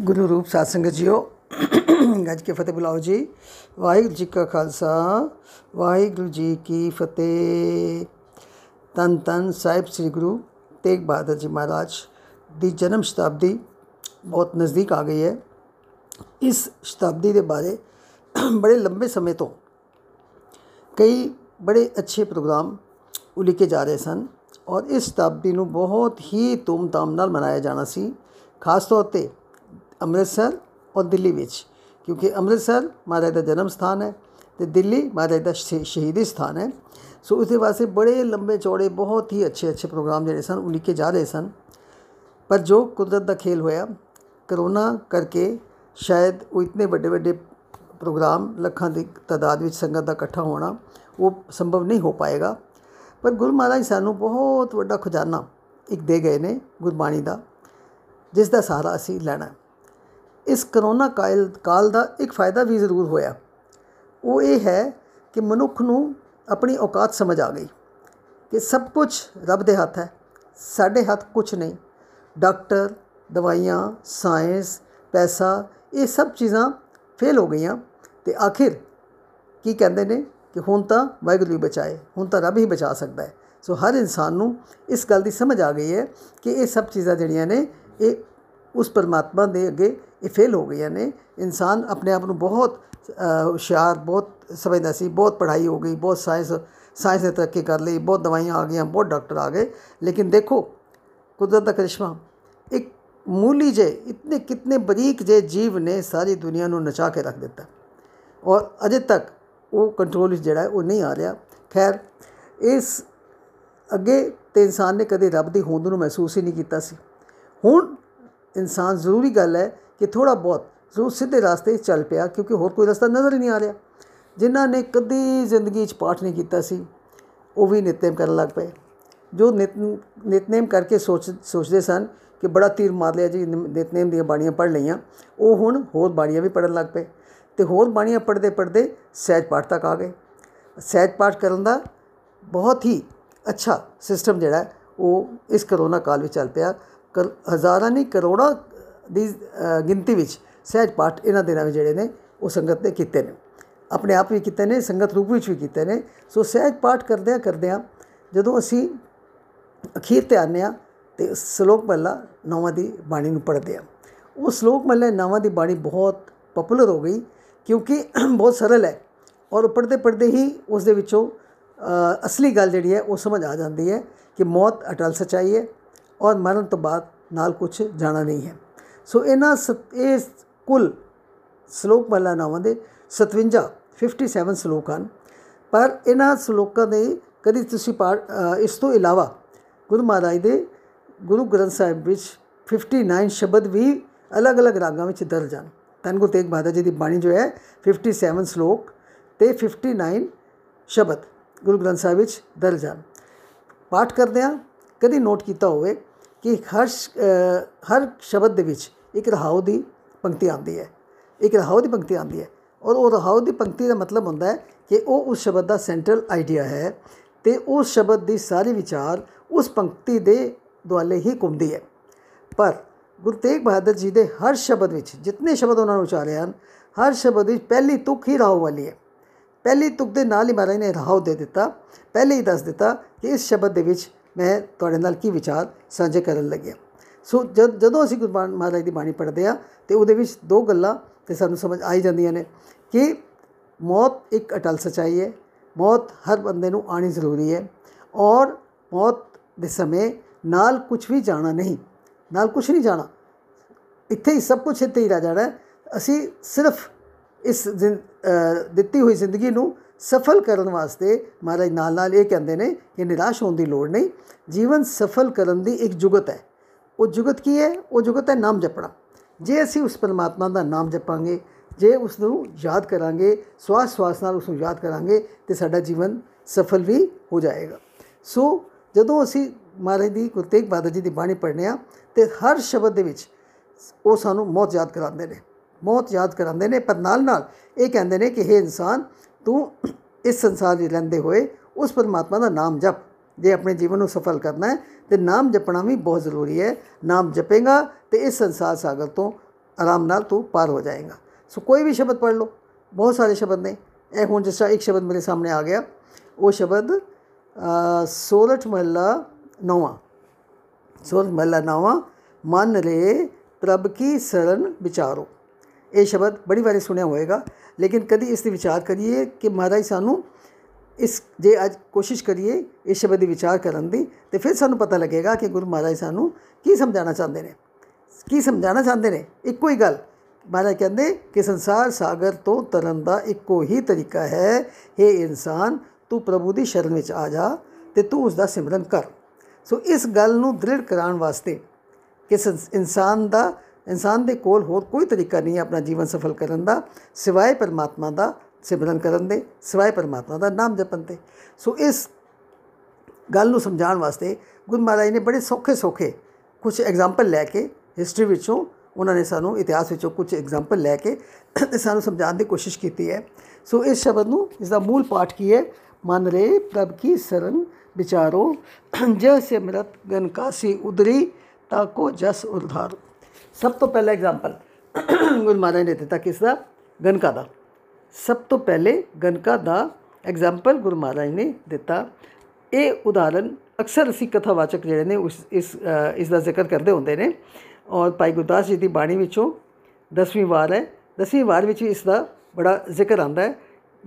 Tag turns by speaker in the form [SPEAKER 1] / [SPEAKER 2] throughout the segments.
[SPEAKER 1] ਗੁਰੂ ਰੂਪ ਸਾਧ ਸੰਗਤ ਜੀਓ। ਗੱਜ ਕੇ ਫਤਿਹ ਬੁਲਾਓ ਜੀ। ਵਾਹਿਗੁਰੂ ਜੀ ਕਾ ਖਾਲਸਾ, ਵਾਹਿਗੁਰੂ ਜੀ ਕੀ ਫਤਿਹ। ਤਨ ਤਨ ਸਾਹਿਬ ਸ੍ਰੀ ਗੁਰੂ ਤੇਗ ਬਹਾਦਰ ਜੀ ਮਹਾਰਾਜ ਦੀ ਜਨਮ ਸ਼ਤਾਬਦੀ ਬਹੁਤ ਨਜ਼ਦੀਕ ਆ ਗਈ ਹੈ। ਇਸ ਸ਼ਤਾਬਦੀ ਦੇ ਬਾਰੇ ਬੜੇ ਲੰਬੇ ਸਮੇਂ ਤੋਂ ਕਈ ਬੜੇ ਅੱਛੇ ਪ੍ਰੋਗਰਾਮ ਉਲੀਕੇ ਜਾ ਰਹੇ ਸਨ ਔਰ ਇਸ ਸ਼ਤਾਬਦੀ ਨੂੰ ਬਹੁਤ ਹੀ ਧੂਮਧਾਮ ਨਾਲ ਮਨਾਇਆ ਜਾਣਾ ਸੀ। ਖਾਸ ਤੌਰ ਤੇ ਅੰਮ੍ਰਿਤਸਰ ਔਰ ਦਿੱਲੀ ਵਿੱਚ, ਕਿਉਂਕਿ ਅੰਮ੍ਰਿਤਸਰ ਮਹਾਰਾਜ ਦਾ ਜਨਮ ਸਥਾਨ ਹੈ ਤੇ ਦਿੱਲੀ ਮਹਾਰਾਜ ਦਾ ਸ਼ਹੀ- ਸ਼ਹੀਦੀ ਸਥਾਨ ਹੈ। ਸੋ ਉਸ ਦੇ ਵਾਸਤੇ ਬੜੇ ਲੰਬੇ ਚੌੜੇ, ਬਹੁਤ ਹੀ ਅੱਛੇ ਅੱਛੇ ਪ੍ਰੋਗਰਾਮ ਜਿਹੜੇ ਸਨ ਉਲੀਕੇ ਜਾ ਰਹੇ ਸਨ। ਪਰ ਜੋ ਕੁਦਰਤ ਦਾ ਖੇਲ ਹੋਇਆ, ਕਰੋਨਾ ਕਰਕੇ ਸ਼ਾਇਦ ਉਹ ਇਤਨੇ ਵੱਡੇ ਵੱਡੇ ਪ੍ਰੋਗਰਾਮ ਲੱਖਾਂ ਦੀ ਤਾਦਾਦ ਵਿੱਚ ਸੰਗਤ ਦਾ ਇਕੱਠਾ ਹੋਣਾ, ਉਹ ਸੰਭਵ ਨਹੀਂ ਹੋ ਪਾਏਗਾ। ਪਰ ਗੁਰੂ ਮਹਾਰਾਜ ਸਾਨੂੰ ਬਹੁਤ ਵੱਡਾ ਖਜ਼ਾਨਾ ਇੱਕ ਦੇ ਗਏ ਨੇ ਗੁਰਬਾਣੀ ਦਾ, ਜਿਸ ਦਾ ਸਹਾਰਾ ਅਸੀਂ ਲੈਣਾ ਹੈ। ਇਸ ਕਰੋਨਾ ਕਾਲ ਕਾਲ ਦਾ ਇੱਕ ਫਾਇਦਾ ਵੀ ਜ਼ਰੂਰ ਹੋਇਆ। ਉਹ ਇਹ ਹੈ ਕਿ ਮਨੁੱਖ ਨੂੰ ਆਪਣੀ ਔਕਾਤ ਸਮਝ ਆ ਗਈ ਕਿ ਸਭ ਕੁਝ ਰੱਬ ਦੇ ਹੱਥ ਹੈ, ਸਾਡੇ ਹੱਥ ਕੁਝ ਨਹੀਂ। ਡਾਕਟਰ, ਦਵਾਈਆਂ, ਸਾਇੰਸ, ਪੈਸਾ, ਇਹ ਸਭ ਚੀਜ਼ਾਂ ਫੇਲ ਹੋ ਗਈਆਂ ਤੇ ਆਖਿਰ ਕੀ ਕਹਿੰਦੇ ਨੇ ਕਿ ਹੁਣ ਤਾਂ ਵਾਹਿਗੁਰੂ ਹੀ ਬਚਾਏ, ਹੁਣ ਤਾਂ ਰੱਬ ਹੀ ਬਚਾ ਸਕਦਾ ਹੈ। ਸੋ ਹਰ ਇਨਸਾਨ ਨੂੰ ਇਸ ਗੱਲ ਦੀ ਸਮਝ ਆ ਗਈ ਹੈ ਕਿ ਇਹ ਸਭ ਚੀਜ਼ਾਂ ਜਿਹੜੀਆਂ ਨੇ, ਇਹ ਉਸ ਪਰਮਾਤਮਾ ਦੇ ਅੱਗੇ ਇਹ ਫੇਲ ਹੋ ਗਈਆਂ ਨੇ। ਇਨਸਾਨ ਆਪਣੇ ਆਪ ਨੂੰ ਬਹੁਤ ਅ, ਹੁਸ਼ਿਆਰ ਬਹੁਤ ਸਮਝਦਾ ਸੀ ਬਹੁਤ ਪੜ੍ਹਾਈ ਹੋ ਗਈ ਬਹੁਤ ਸਾਇੰਸ ਸਾਇੰਸ ਨੇ ਤਰੱਕੀ ਕਰ ਲਈ ਬਹੁਤ ਦਵਾਈਆਂ ਆ ਗਈਆਂ ਬਹੁਤ ਡਾਕਟਰ ਆ ਗਏ। ਲੇਕਿਨ ਦੇਖੋ ਕੁਦਰਤ ਦਾ ਕਰਿਸ਼ਮਾ ਇੱਕ ਮੂਲੀ ਜੇ ਇਤਨੇ ਕਿਤਨੇ ਬਰੀਕ ਜੇ ਜੀਵ ਨੇ ਸਾਰੀ ਦੁਨੀਆ ਨੂੰ ਨਚਾ ਕੇ ਰੱਖ ਦਿੱਤਾ। ਔਰ ਅਜੇ ਤੱਕ ਉਹ ਕੰਟਰੋਲ ਵਿੱਚ ਜਿਹੜਾ ਹੈ ਉਹ ਨਹੀਂ ਆ ਰਿਹਾ। ਖੈਰ ਇਸ ਅੱਗੇ ਤੇ ਇਨਸਾਨ ਨੇ ਕਦੇ ਰੱਬ ਦੀ ਹੋਂਦ ਨੂੰ ਮਹਿਸੂਸ ਹੀ ਨਹੀਂ ਕੀਤਾ ਸੀ। ਹੁਣ ਇਨਸਾਨ ਜ਼ਰੂਰੀ ਗੱਲ ਹੈ ਕਿ ਥੋੜਾ ਬਹੁਤ ਜ਼ਰੂਰ ਸਿੱਧੇ ਰਸਤੇ 'ਚ ਚੱਲ ਪਿਆ ਕਿਉਂਕਿ ਹੋਰ ਕੋਈ ਰਸਤਾ ਨਜ਼ਰ ਹੀ ਨਹੀਂ ਆ ਰਿਹਾ। ਜਿਨ੍ਹਾਂ ਨੇ ਕਦੀ ਜ਼ਿੰਦਗੀ 'ਚ ਪਾਠ ਨਹੀਂ ਕੀਤਾ ਸੀ, ਉਹ ਵੀ ਨਿਤਨੇਮ ਕਰਨ ਲੱਗ ਪਏ। ਜੋ ਨਿਤ, ਨਿਤਨੇਮ ਕਰਕੇ ਸੋਚ, ਸੋਚਦੇ ਸਨ ਕਿ ਬੜਾ ਤੀਰ ਮਾਰ ਲਿਆ ਜੀ, ਨਿ- ਨਿਤਨੇਮ ਦੀਆਂ ਬਾਣੀਆਂ ਪੜ੍ਹ ਲਈਆਂ, ਉਹ ਹੁਣ ਹੋਰ ਬਾਣੀਆਂ ਵੀ ਪੜ੍ਹਨ ਲੱਗ ਪਏ ਤੇ ਹੋਰ ਬਾਣੀਆਂ ਪੜ੍ਹਦੇ ਪੜ੍ਹਦੇ ਸਹਿਜ ਪਾਠ ਤੱਕ ਆ ਗਏ। ਸਹਿਜ ਪਾਠ ਕਰਨ ਦਾ ਬਹੁਤ ਹੀ ਅੱਛਾ ਸਿਸਟਮ ਜਿਹੜਾ ਹੈ, ਉਹ ਇਸ ਕਰੋਨਾ ਕਾਲ ਵਿੱਚ ਚੱਲ ਪਿਆ। ਕਰ ਹਜ਼ਾਰਾਂ ਨਹੀਂ ਕਰੋੜਾਂ ਦੀ ਅ, ਗਿਣਤੀ ਵਿੱਚ ਸਹਿਜ ਪਾਠ ਇਹਨਾਂ ਦਿਨਾਂ ਵਿੱਚ ਜਿਹੜੇ ਨੇ ਉਹ ਸੰਗਤ ਨੇ ਕੀਤੇ ਨੇ। ਆਪਣੇ ਆਪ ਵੀ ਕੀਤੇ ਨੇ ਸੰਗਤ ਰੂਪ ਵਿੱਚ ਵੀ ਕੀਤੇ ਨੇ। ਸੋ ਸਹਿਜ ਪਾਠ ਕਰਦਿਆਂ ਕਰਦਿਆਂ ਜਦੋਂ ਅਸੀਂ ਅਖੀਰ ਤੇ ਆਉਂਦੇ ਹਾਂ ਤੇ ਸ਼ਲੋਕ ਮਹਲਾ ਨੌਵਾਂ ਦੀ ਬਾਣੀ ਨੂੰ ਪੜ੍ਹਦੇ ਹਾਂ। ਉਹ ਸ਼ਲੋਕ ਮਹਲਾ ਨੌਵਾਂ ਦੀ ਬਾਣੀ ਬਹੁਤ ਪਪੂਲਰ ਹੋ ਗਈ ਕਿਉਂਕਿ ਬਹੁਤ ਸਰਲ ਹੈ ਔਰ ਪੜ੍ਹਦੇ ਪੜ੍ਹਦੇ ਹੀ ਉਸ ਦੇ ਵਿੱਚੋਂ ਅ, ਅਸਲੀ ਗੱਲ ਜਿਹੜੀ ਹੈ ਉਹ ਸਮਝ ਆ ਜਾਂਦੀ ਹੈ ਕਿ ਮੌਤ ਅਟਲ ਸਚਾਈ ਹੈ ਔਰ ਮਰਨ ਤੋਂ ਬਾਅਦ ਨਾਲ ਕੁਝ ਜਾਣਾ ਨਹੀਂ ਹੈ। ਸੋ ਇਹਨਾਂ ਸਤ- ਇਹ ਕੁੱਲ ਸ਼ਲੋਕ ਮਹਲਾ ਨਾਵਾਂ ਦੇ 57 57 ਸ਼ਲੋਕ ਹਨ। ਪਰ ਇਹਨਾਂ ਸ਼ਲੋਕਾਂ ਦੇ ਕਦੀ ਤੁਸੀਂ ਪਾਠ ਅ, ਇਸ ਤੋਂ ਇਲਾਵਾ ਗੁਰੂ ਮਹਾਰਾਜ ਦੇ ਗੁਰੂ ਗ੍ਰੰਥ ਸਾਹਿਬ ਵਿੱਚ 59 ਸ਼ਬਦ ਵੀ ਅਲੱਗ-ਅਲੱਗ ਰਾਗਾਂ ਵਿੱਚ ਦਰਜ ਹਨ। ਧੰਨ ਗੁਰੂ ਤੇਗ ਬਹਾਦਰ ਜੀ ਦੀ ਬਾਣੀ ਜੋ ਹੈ 57 ਸ਼ਲੋਕ ਤੇ 59 ਸ਼ਬਦ ਗੁਰੂ ਗ੍ਰੰਥ ਸਾਹਿਬ ਵਿੱਚ ਦਰਜ ਹਨ। ਪਾਠ ਕਰਦਿਆਂ ਕਦੀ ਨੋਟ ਕੀਤਾ ਹੋਵੇ ਕਿ ਹਰ ਸ਼- ਅ, ਹਰ ਸ਼ਬਦ ਦੇ ਵਿੱਚ ਇੱਕ ਰਹਾਉ ਦੀ ਪੰਕਤੀ ਆਉਂਦੀ ਹੈ। ਇੱਕ ਰਹਾਉ ਦੀ ਪੰਕਤੀ ਆਉਂਦੀ ਹੈ। ਔਰ ਉਹ ਰਹਾਉ ਦੀ ਪੰਕਤੀ ਦਾ ਮਤਲਬ ਹੁੰਦਾ ਹੈ ਕਿ ਉਹ ਉਸ ਸ਼ਬਦ ਦਾ ਸੈਂਟਰਲ ਆਈਡੀਆ ਹੈ ਤੇ ਉਸ ਸ਼ਬਦ ਦੀ ਸਾਰੀ ਵਿਚਾਰ ਉਸ ਪੰਕਤੀ ਦੇ ਦੁਆਲੇ ਹੀ ਘੁੰਮਦੀ ਹੈ। ਪਰ ਗੁਰੂ ਤੇਗ ਬਹਾਦਰ ਜੀ ਦੇ ਹਰ ਸ਼ਬਦ ਵਿੱਚ ਜਿਤਨੇ ਸ਼ਬਦ ਉਹਨਾਂ ਨੇ ਉਚਾਰੇ ਹਨ ਹਰ ਸ਼ਬਦ ਵਿੱਚ ਪਹਿਲੀ ਤੁਕ ਹੀ ਰਾਹੋ ਵਾਲੀ ਹੈ। ਪਹਿਲੀ ਤੁਕ ਦੇ ਨਾਲ ਹੀ ਮਹਾਰਾਜ ਨੇ ਰਾਹੋ ਦੇ ਦਿੱਤਾ। ਪਹਿਲੇ ਹੀ ਦੱਸ ਦਿੱਤਾ ਕਿ ਇਸ ਸ਼ਬਦ ਦੇ ਵਿੱਚ ਮੈਂ ਤੁਹਾਡੇ ਨਾਲ ਕੀ ਵਿਚਾਰ ਸਾਂਝੇ ਕਰਨ ਲੱਗਿਆ ਸੋ ਜਦ ਜਦੋਂ ਅਸੀਂ ਗੁਰਬਾਣ ਮਹਾਰਾਜ ਦੀ ਬਾਣੀ ਪੜ੍ਹਦੇ ਆ ਤੇ ਉਹਦੇ ਵਿੱਚ ਦੋ ਗੱਲਾਂ ਤੇ ਸਾਨੂੰ ਸਮਝ ਆਈ ਜਾਂਦੀਆਂ ਨੇ ਕਿ ਮੌਤ ਇੱਕ ਅਟਲ ਸਚਾਈ ਹੈ ਮੌਤ ਹਰ ਬੰਦੇ ਨੂੰ ਆਣੀ ਜ਼ਰੂਰੀ ਹੈ ਔਰ ਮੌਤ ਦੇ ਸਮੇਂ ਨਾਲ ਕੁਝ ਵੀ ਜਾਣਾ ਨਹੀਂ ਨਾਲ ਕੁਝ ਨਹੀਂ ਜਾਣਾ ਇੱਥੇ ਹੀ ਸਭ ਕੁਝ ਇੱਥੇ ਹੀ ਰਹਿ ਜਾਣਾ ਹੈ। ਅਸੀਂ ਸਿਰਫ ਇਸ ਜ਼ਿੰ- ਅ, ਦਿੱਤੀ ਹੋਈ ਜ਼ਿੰਦਗੀ ਨੂੰ ਸਫਲ ਕਰਨ ਵਾਸਤੇ ਮਹਾਰਾਜ ਨਾਲ ਨਾਲ ਇਹ ਕਹਿੰਦੇ ਨੇ ਕਿ ਨਿਰਾਸ਼ ਹੋਣ ਦੀ ਲੋੜ ਨਹੀਂ। ਜੀਵਨ ਸਫਲ ਕਰਨ ਦੀ ਇੱਕ ਜੁਗਤ ਹੈ। ਉਹ ਜੁਗਤ ਕੀ ਹੈ? ਉਹ ਜੁਗਤ ਹੈ ਨਾਮ ਜਪਣਾ। ਜੇ ਅਸੀਂ ਉਸ ਪਰਮਾਤਮਾ ਦਾ ਨਾਮ ਜਪਾਂਗੇ, ਜੇ ਉਸ ਨੂੰ ਯਾਦ ਕਰਾਂਗੇ ਸਵਾਸ ਸਵਾਸ ਨਾਲ ਉਸ ਨੂੰ ਯਾਦ ਕਰਾਂਗੇ, ਤੇ ਸਾਡਾ ਜੀਵਨ ਸਫਲ ਵੀ ਹੋ ਜਾਏਗਾ। ਸੋ ਜਦੋਂ ਅਸੀਂ ਮਹਾਰਾਜ ਦੀ ਗੁਰੂ ਤੇਗ ਬਹਾਦਰ ਜੀ ਦੀ ਬਾਣੀ ਪੜ੍ਹਨੇ ਆ, ਤੇ ਹਰ ਸ਼ਬਦ ਦੇ ਵਿੱਚ ਉਹ ਸਾਨੂੰ ਮੌਤ ਯਾਦ ਕਰਾਉਂਦੇ ਨੇ। ਮੌਤ ਯਾਦ ਕਰਾਉਂਦੇ ਨੇ, ਪਰ ਨਾਲ ਨਾਲ ਇਹ ਕਹਿੰਦੇ ਨੇ ਕਿ हे ਇਨਸਾਨ ਤੂੰ ਇਸ ਸੰਸਾਰ ਵਿੱਚ ਰਹਿੰਦੇ ਹੋਏ ਉਸ ਪਰਮਾਤਮਾ ਦਾ ਨਾਮ ਜਪ। ਜੇ ਆਪਣੇ ਜੀਵਨ ਨੂੰ ਸਫਲ ਕਰਨਾ ਹੈ, ਤੇ ਨਾਮ ਜਪਣਾ ਵੀ ਬਹੁਤ ਜ਼ਰੂਰੀ ਹੈ। ਨਾਮ ਜਪੇਗਾ ਤੇ ਇਸ ਸੰਸਾਰ ਸਾਗਰ ਤੋਂ ਆਰਾਮ ਨਾਲ ਤੂੰ ਪਾਰ ਹੋ ਜਾਏਗਾ। ਸੋ ਕੋਈ ਵੀ ਸ਼ਬਦ ਪੜ੍ਹ ਲਓ। ਬਹੁਤ ਸਾਰੇ ਸ਼ਬਦ ਨੇ। ਇਹ ਹੁਣ ਜਿਸ ਤਰ੍ਹਾਂ ਇੱਕ ਸ਼ਬਦ ਮੇਰੇ ਸਾਹਮਣੇ ਆ ਗਿਆ। ਉਹ ਸ਼ਬਦ ਸੋਲਠ ਮਹੱਲਾ ਨੌਵਾਂ। ਸੋਲਠ ਮਹੱਲਾ ਨੌਵਾਂ, ਮਨ ਰੇ ਪ੍ਰਭ ਕੀ ਸ਼ਰਨ ਵਿਚਾਰੋ। ਇਹ ਸ਼ਬਦ ਬੜੀ ਵਾਰੀ ਸੁਣਿਆ ਹੋਵੇਗਾ ਲੇਕਿਨ ਕਦੀ ਇਸ ਤੇ ਵਿਚਾਰ ਕਰੀਏ ਕਿ ਮਹਾਰਾਜ ਸਾਨੂੰ ਇਸ ਜੇ ਅੱਜ ਕੋਸ਼ਿਸ਼ ਕਰੀਏ ਇਸ ਸ਼ਬਦ ਦੀ ਵਿਚਾਰ ਕਰਨ ਦੀ, ਤੇ ਫਿਰ ਸਾਨੂੰ ਪਤਾ ਲੱਗੇਗਾ ਕਿ ਗੁਰੂ ਮਹਾਰਾਜ ਸਾਨੂੰ ਕੀ ਸਮਝਾਉਣਾ ਚਾਹੁੰਦੇ ਨੇ। ਕੀ ਸਮਝਾਉਣਾ ਚਾਹੁੰਦੇ ਨੇ? ਇੱਕੋ ਹੀ ਗੱਲ। ਮਹਾਰਾਜ ਕਹਿੰਦੇ ਕਿ ਸੰਸਾਰ ਸਾਗਰ ਤੋਂ ਤਰਨ ਦਾ ਇੱਕੋ ਹੀ ਤਰੀਕਾ ਹੈ। हे ਇਨਸਾਨ, ਤੂੰ ਪ੍ਰਭੂ ਦੀ ਸ਼ਰਨ ਵਿੱਚ ਆ ਜਾ ਤੇ ਤੂੰ ਉਸ ਦਾ ਸਿਮਰਨ ਕਰ। ਸੋ ਇਸ ਗੱਲ ਨੂੰ ਦ੍ਰਿੜ ਕਰਾਉਣ ਵਾਸਤੇ ਕਿ ਇਨਸਾਨ ਦਾ ਇਨਸਾਨ ਦੇ ਕੋਲ ਹੋਰ ਕੋਈ ਤਰੀਕਾ ਨਹੀਂ ਹੈ ਆਪਣਾ ਜੀਵਨ ਸਫਲ ਕਰਨ ਦਾ, ਸਿਵਾਏ ਪਰਮਾਤਮਾ ਦਾ ਸਿਮਰਨ ਕਰਨ ਦੇ, ਸਿਵਾਏ ਪਰਮਾਤਮਾ ਦਾ ਨਾਮ ਜਪਣ ਤੇ। ਸੋ ਇਸ ਗੱਲ ਨੂੰ ਸਮਝਾਉਣ ਵਾਸਤੇ ਗੁਰੂ ਮਹਾਰਾਜ ਨੇ ਬੜੇ ਸੌਖੇ ਸੌਖੇ ਕੁਝ ਐਗਜ਼ਾਮਪਲ ਲੈ ਕੇ ਹਿਸਟਰੀ ਵਿੱਚੋਂ ਉਹਨਾਂ ਨੇ ਸਾਨੂੰ ਇਤਿਹਾਸ ਵਿੱਚੋਂ ਕੁਝ ਐਗਜ਼ਾਮਪਲ ਲੈ ਕੇ ਤੇ ਸਾਨੂੰ ਸਮਝਾਉਣ ਦੀ ਕੋਸ਼ਿਸ਼ ਕੀਤੀ ਹੈ। ਸੋ ਇਸ ਸ਼ਬਦ ਨੂੰ ਇਸ ਦਾ ਮੂਲ ਪਾਠ ਕੀ ਹੈ? ਮਨ ਰੇ ਪ੍ਰਭ ਕੀ ਸ਼ਰਨ ਵਿਚਾਰੋ ਜੈ ਸਿਮਰਤ ਗਨ ਕਾਸੀ ਉਦਰੀ, ਤਾਕੋ ਜਸ ਉਰਧਾਰ ਸਭ ਤੋਂ ਪਹਿਲਾ ਐਗਜ਼ਾਮਪਲ ਗੁਰੂ ਮਹਾਰਾਜ ਨੇ ਦਿੱਤਾ ਕਿਸ ਦਾ ਗਨਕਾ ਦਾ। ਸਭ ਤੋਂ ਪਹਿਲੇ ਗਨਕਾ ਦਾ ਐਗਜ਼ਾਮਪਲ ਗੁਰੂ ਮਹਾਰਾਜ ਨੇ ਦਿੱਤਾ। ਇਹ ਉਦਾਹਰਨ ਅਕਸਰ ਅਸੀਂ ਕਥਾਵਾਚਕ ਜਿਹੜੇ ਨੇ ਉਸ, ਇਸ ਇਸ ਦਾ ਜ਼ਿਕਰ ਕਰਦੇ ਹੁੰਦੇ ਨੇ। ਔਰ ਭਾਈ ਗੁਰਦਾਸ ਜੀ ਦੀ ਬਾਣੀ ਵਿੱਚੋਂ 10ਵੀਂ ਵਾਰ ਹੈ। 10ਵੀਂ ਵਾਰ ਵਿੱਚ ਇਸ ਦਾ ਬੜਾ ਜ਼ਿਕਰ ਆਂਦਾ ਹੈ।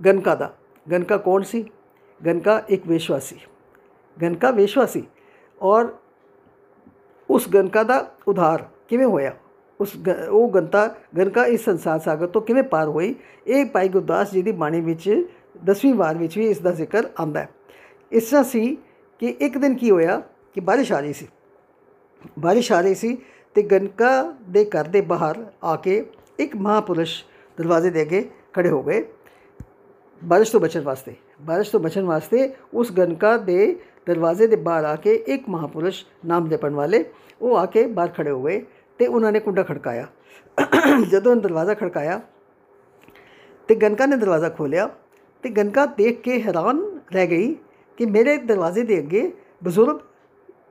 [SPEAKER 1] ਗਨਕਾ ਦਾ। ਗਨਕਾ ਕੌਣ ਸੀ? ਗਨਕਾ ਇੱਕ ਵੇਸ਼ਵਾਸੀ। ਗਨਕਾ ਵੇਸ਼ਵਾਸੀ। ਔਰ ਉਸ ਗਨਕਾ ਦਾ ਉਧਾਰ ਕਿਵੇਂ ਹੋਇਆ? ਉਸ ਉਹ ਗੰਤਾ ਗਨਕਾ ਇਸ ਸੰਸਾਰ ਸਾਗਰ ਤੋਂ ਕਿਵੇਂ ਪਾਰ ਹੋਈ? ਇਹ ਭਾਈ ਗੁਰਦਾਸ ਜੀ ਦੀ ਬਾਣੀ ਵਿੱਚ 10ਵੀਂ ਵਾਰ ਵਿੱਚ ਵੀ ਇਸ ਦਾ ਜ਼ਿਕਰ ਆਉਂਦਾ ਹੈ। ਇਸ ਤਰ੍ਹਾਂ ਸੀ ਕਿ ਇੱਕ ਦਿਨ ਕੀ ਹੋਇਆ ਕਿ ਬਾਰਿਸ਼ ਆ ਰਹੀ ਸੀ। ਬਾਰਿਸ਼ ਆ ਰਹੀ ਸੀ ਤੇ ਗਨਕਾ ਦੇ ਘਰ ਦੇ ਬਾਹਰ ਆ ਕੇ ਇੱਕ ਮਹਾਪੁਰਸ਼ ਦਰਵਾਜ਼ੇ ਦੇ ਅੱਗੇ ਖੜੇ ਹੋ ਗਏ। ਬਾਰਿਸ਼ ਤੋਂ ਬਚਣ ਵਾਸਤੇ, ਬਾਰਿਸ਼ ਤੋਂ ਬਚਣ ਵਾਸਤੇ ਉਸ ਗਨਕਾ ਦੇ ਦਰਵਾਜ਼ੇ ਦੇ ਬਾਹਰ ਆ ਕੇ ਇੱਕ ਮਹਾਪੁਰਸ਼ ਨਾਮ ਜਪਣ ਵਾਲੇ ਉਹ ਆ ਕੇ ਬਾਹਰ ਖੜੇ ਹੋ ਗਏ। ਤੇ ਉਹਨਾਂ ਨੇ ਕੁੰਡਾ ਖੜਕਾਇਆ। ਜਦੋਂ ਦਰਵਾਜ਼ਾ ਖੜਕਾਇਆ, ਤੇ ਗਨਕਾ ਨੇ ਦਰਵਾਜ਼ਾ ਖੋਲਿਆ ਤੇ ਗਨਕਾ ਦੇਖ ਕੇ ਹੈਰਾਨ ਰਹਿ ਗਈ ਕਿ ਮੇਰੇ ਦਰਵਾਜ਼ੇ ਦੇ ਅੱਗੇ ਬਜ਼ੁਰਗ,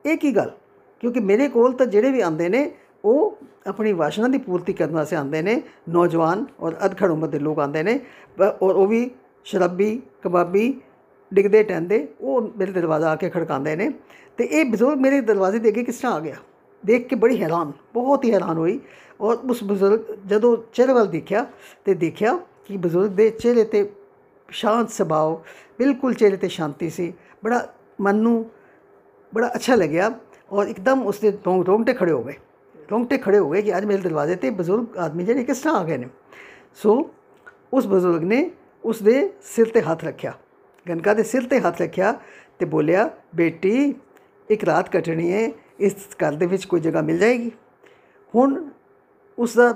[SPEAKER 1] ਇਹ ਕੀ ਗੱਲ? ਕਿਉਂਕਿ ਮੇਰੇ ਕੋਲ ਤਾਂ ਜਿਹੜੇ ਵੀ ਆਉਂਦੇ ਨੇ, ਉਹ ਆਪਣੀ ਵਾਸ਼ਨਾ ਦੀ ਪੂਰਤੀ ਕਰਨ ਵਾਸਤੇ ਆਉਂਦੇ ਨੇ, ਨੌਜਵਾਨ ਔਰ ਅਧਖੜ ਉਮਰ ਦੇ ਲੋਕ ਆਉਂਦੇ ਨੇ ਔਰ ਉਹ ਵੀ ਸ਼ਰਾਬੀ, ਕਬਾਬੀ, ਡਿੱਗਦੇ ਟੈਂਦੇ ਉਹ ਮੇਰੇ ਦਰਵਾਜ਼ਾ ਆ ਕੇ ਖੜਕਾਉਂਦੇ ਨੇ ਤੇ ਇਹ ਬਜ਼ੁਰਗ ਮੇਰੇ ਦਰਵਾਜ਼ੇ ਦੇ ਅੱਗੇ ਕਿਸ ਤਰ੍ਹਾਂ ਆ ਗਿਆ? ਦੇਖ ਕੇ ਬੜੀ ਹੈਰਾਨ, ਬਹੁਤ ਹੀ ਹੈਰਾਨ ਹੋਈ ਔਰ ਉਸ ਬਜ਼ੁਰਗ ਜਦੋਂ ਚਿਹਰੇ ਵੱਲ ਦੇਖਿਆ ਤੇ ਦੇਖਿਆ ਕਿ ਬਜ਼ੁਰਗ ਦੇ ਚਿਹਰੇ ਤੇ ਸ਼ਾਂਤ ਸੁਭਾਅ, ਬਿਲਕੁਲ ਚਿਹਰੇ ਤੇ ਸ਼ਾਂਤੀ ਸੀ, ਬੜਾ ਮਨ ਨੂੰ ਬੜਾ ਅੱਛਾ ਲੱਗਿਆ ਔਰ ਇੱਕਦਮ ਉਸਦੇ ਰੋਂਗਟੇ ਖੜੇ ਹੋ ਗਏ, ਰੋਂਗਟੇ ਖੜੇ ਹੋ ਗਏ ਕਿ ਅੱਜ ਮੇਰੇ ਦਰਵਾਜ਼ੇ ਤੇ ਬਜ਼ੁਰਗ ਆਦਮੀ ਜਿਹੜੇ ਕਿਸ ਤਰ੍ਹਾਂ ਆ ਗਏ ਨੇ। ਸੋ ਉਸ ਬਜ਼ੁਰਗ ਨੇ ਉਸ ਦੇ ਸਿਰ ਤੇ ਹੱਥ ਰੱਖਿਆ ਗਨਕਾ ਦੇ ਸਿਰ ਤੇ ਹੱਥ ਰੱਖਿਆ ਤੇ ਬੋਲਿਆ, ਬੇਟੀ, ਇੱਕ ਰਾਤ ਕੱਟਣੀ ਹੈ ਇਸ ਘਰ ਦੇ ਵਿੱਚ ਕੋਈ ਜਗ੍ਹਾ ਮਿਲ ਜਾਏਗੀ। ਹੁਣ ਉਸ ਦਾ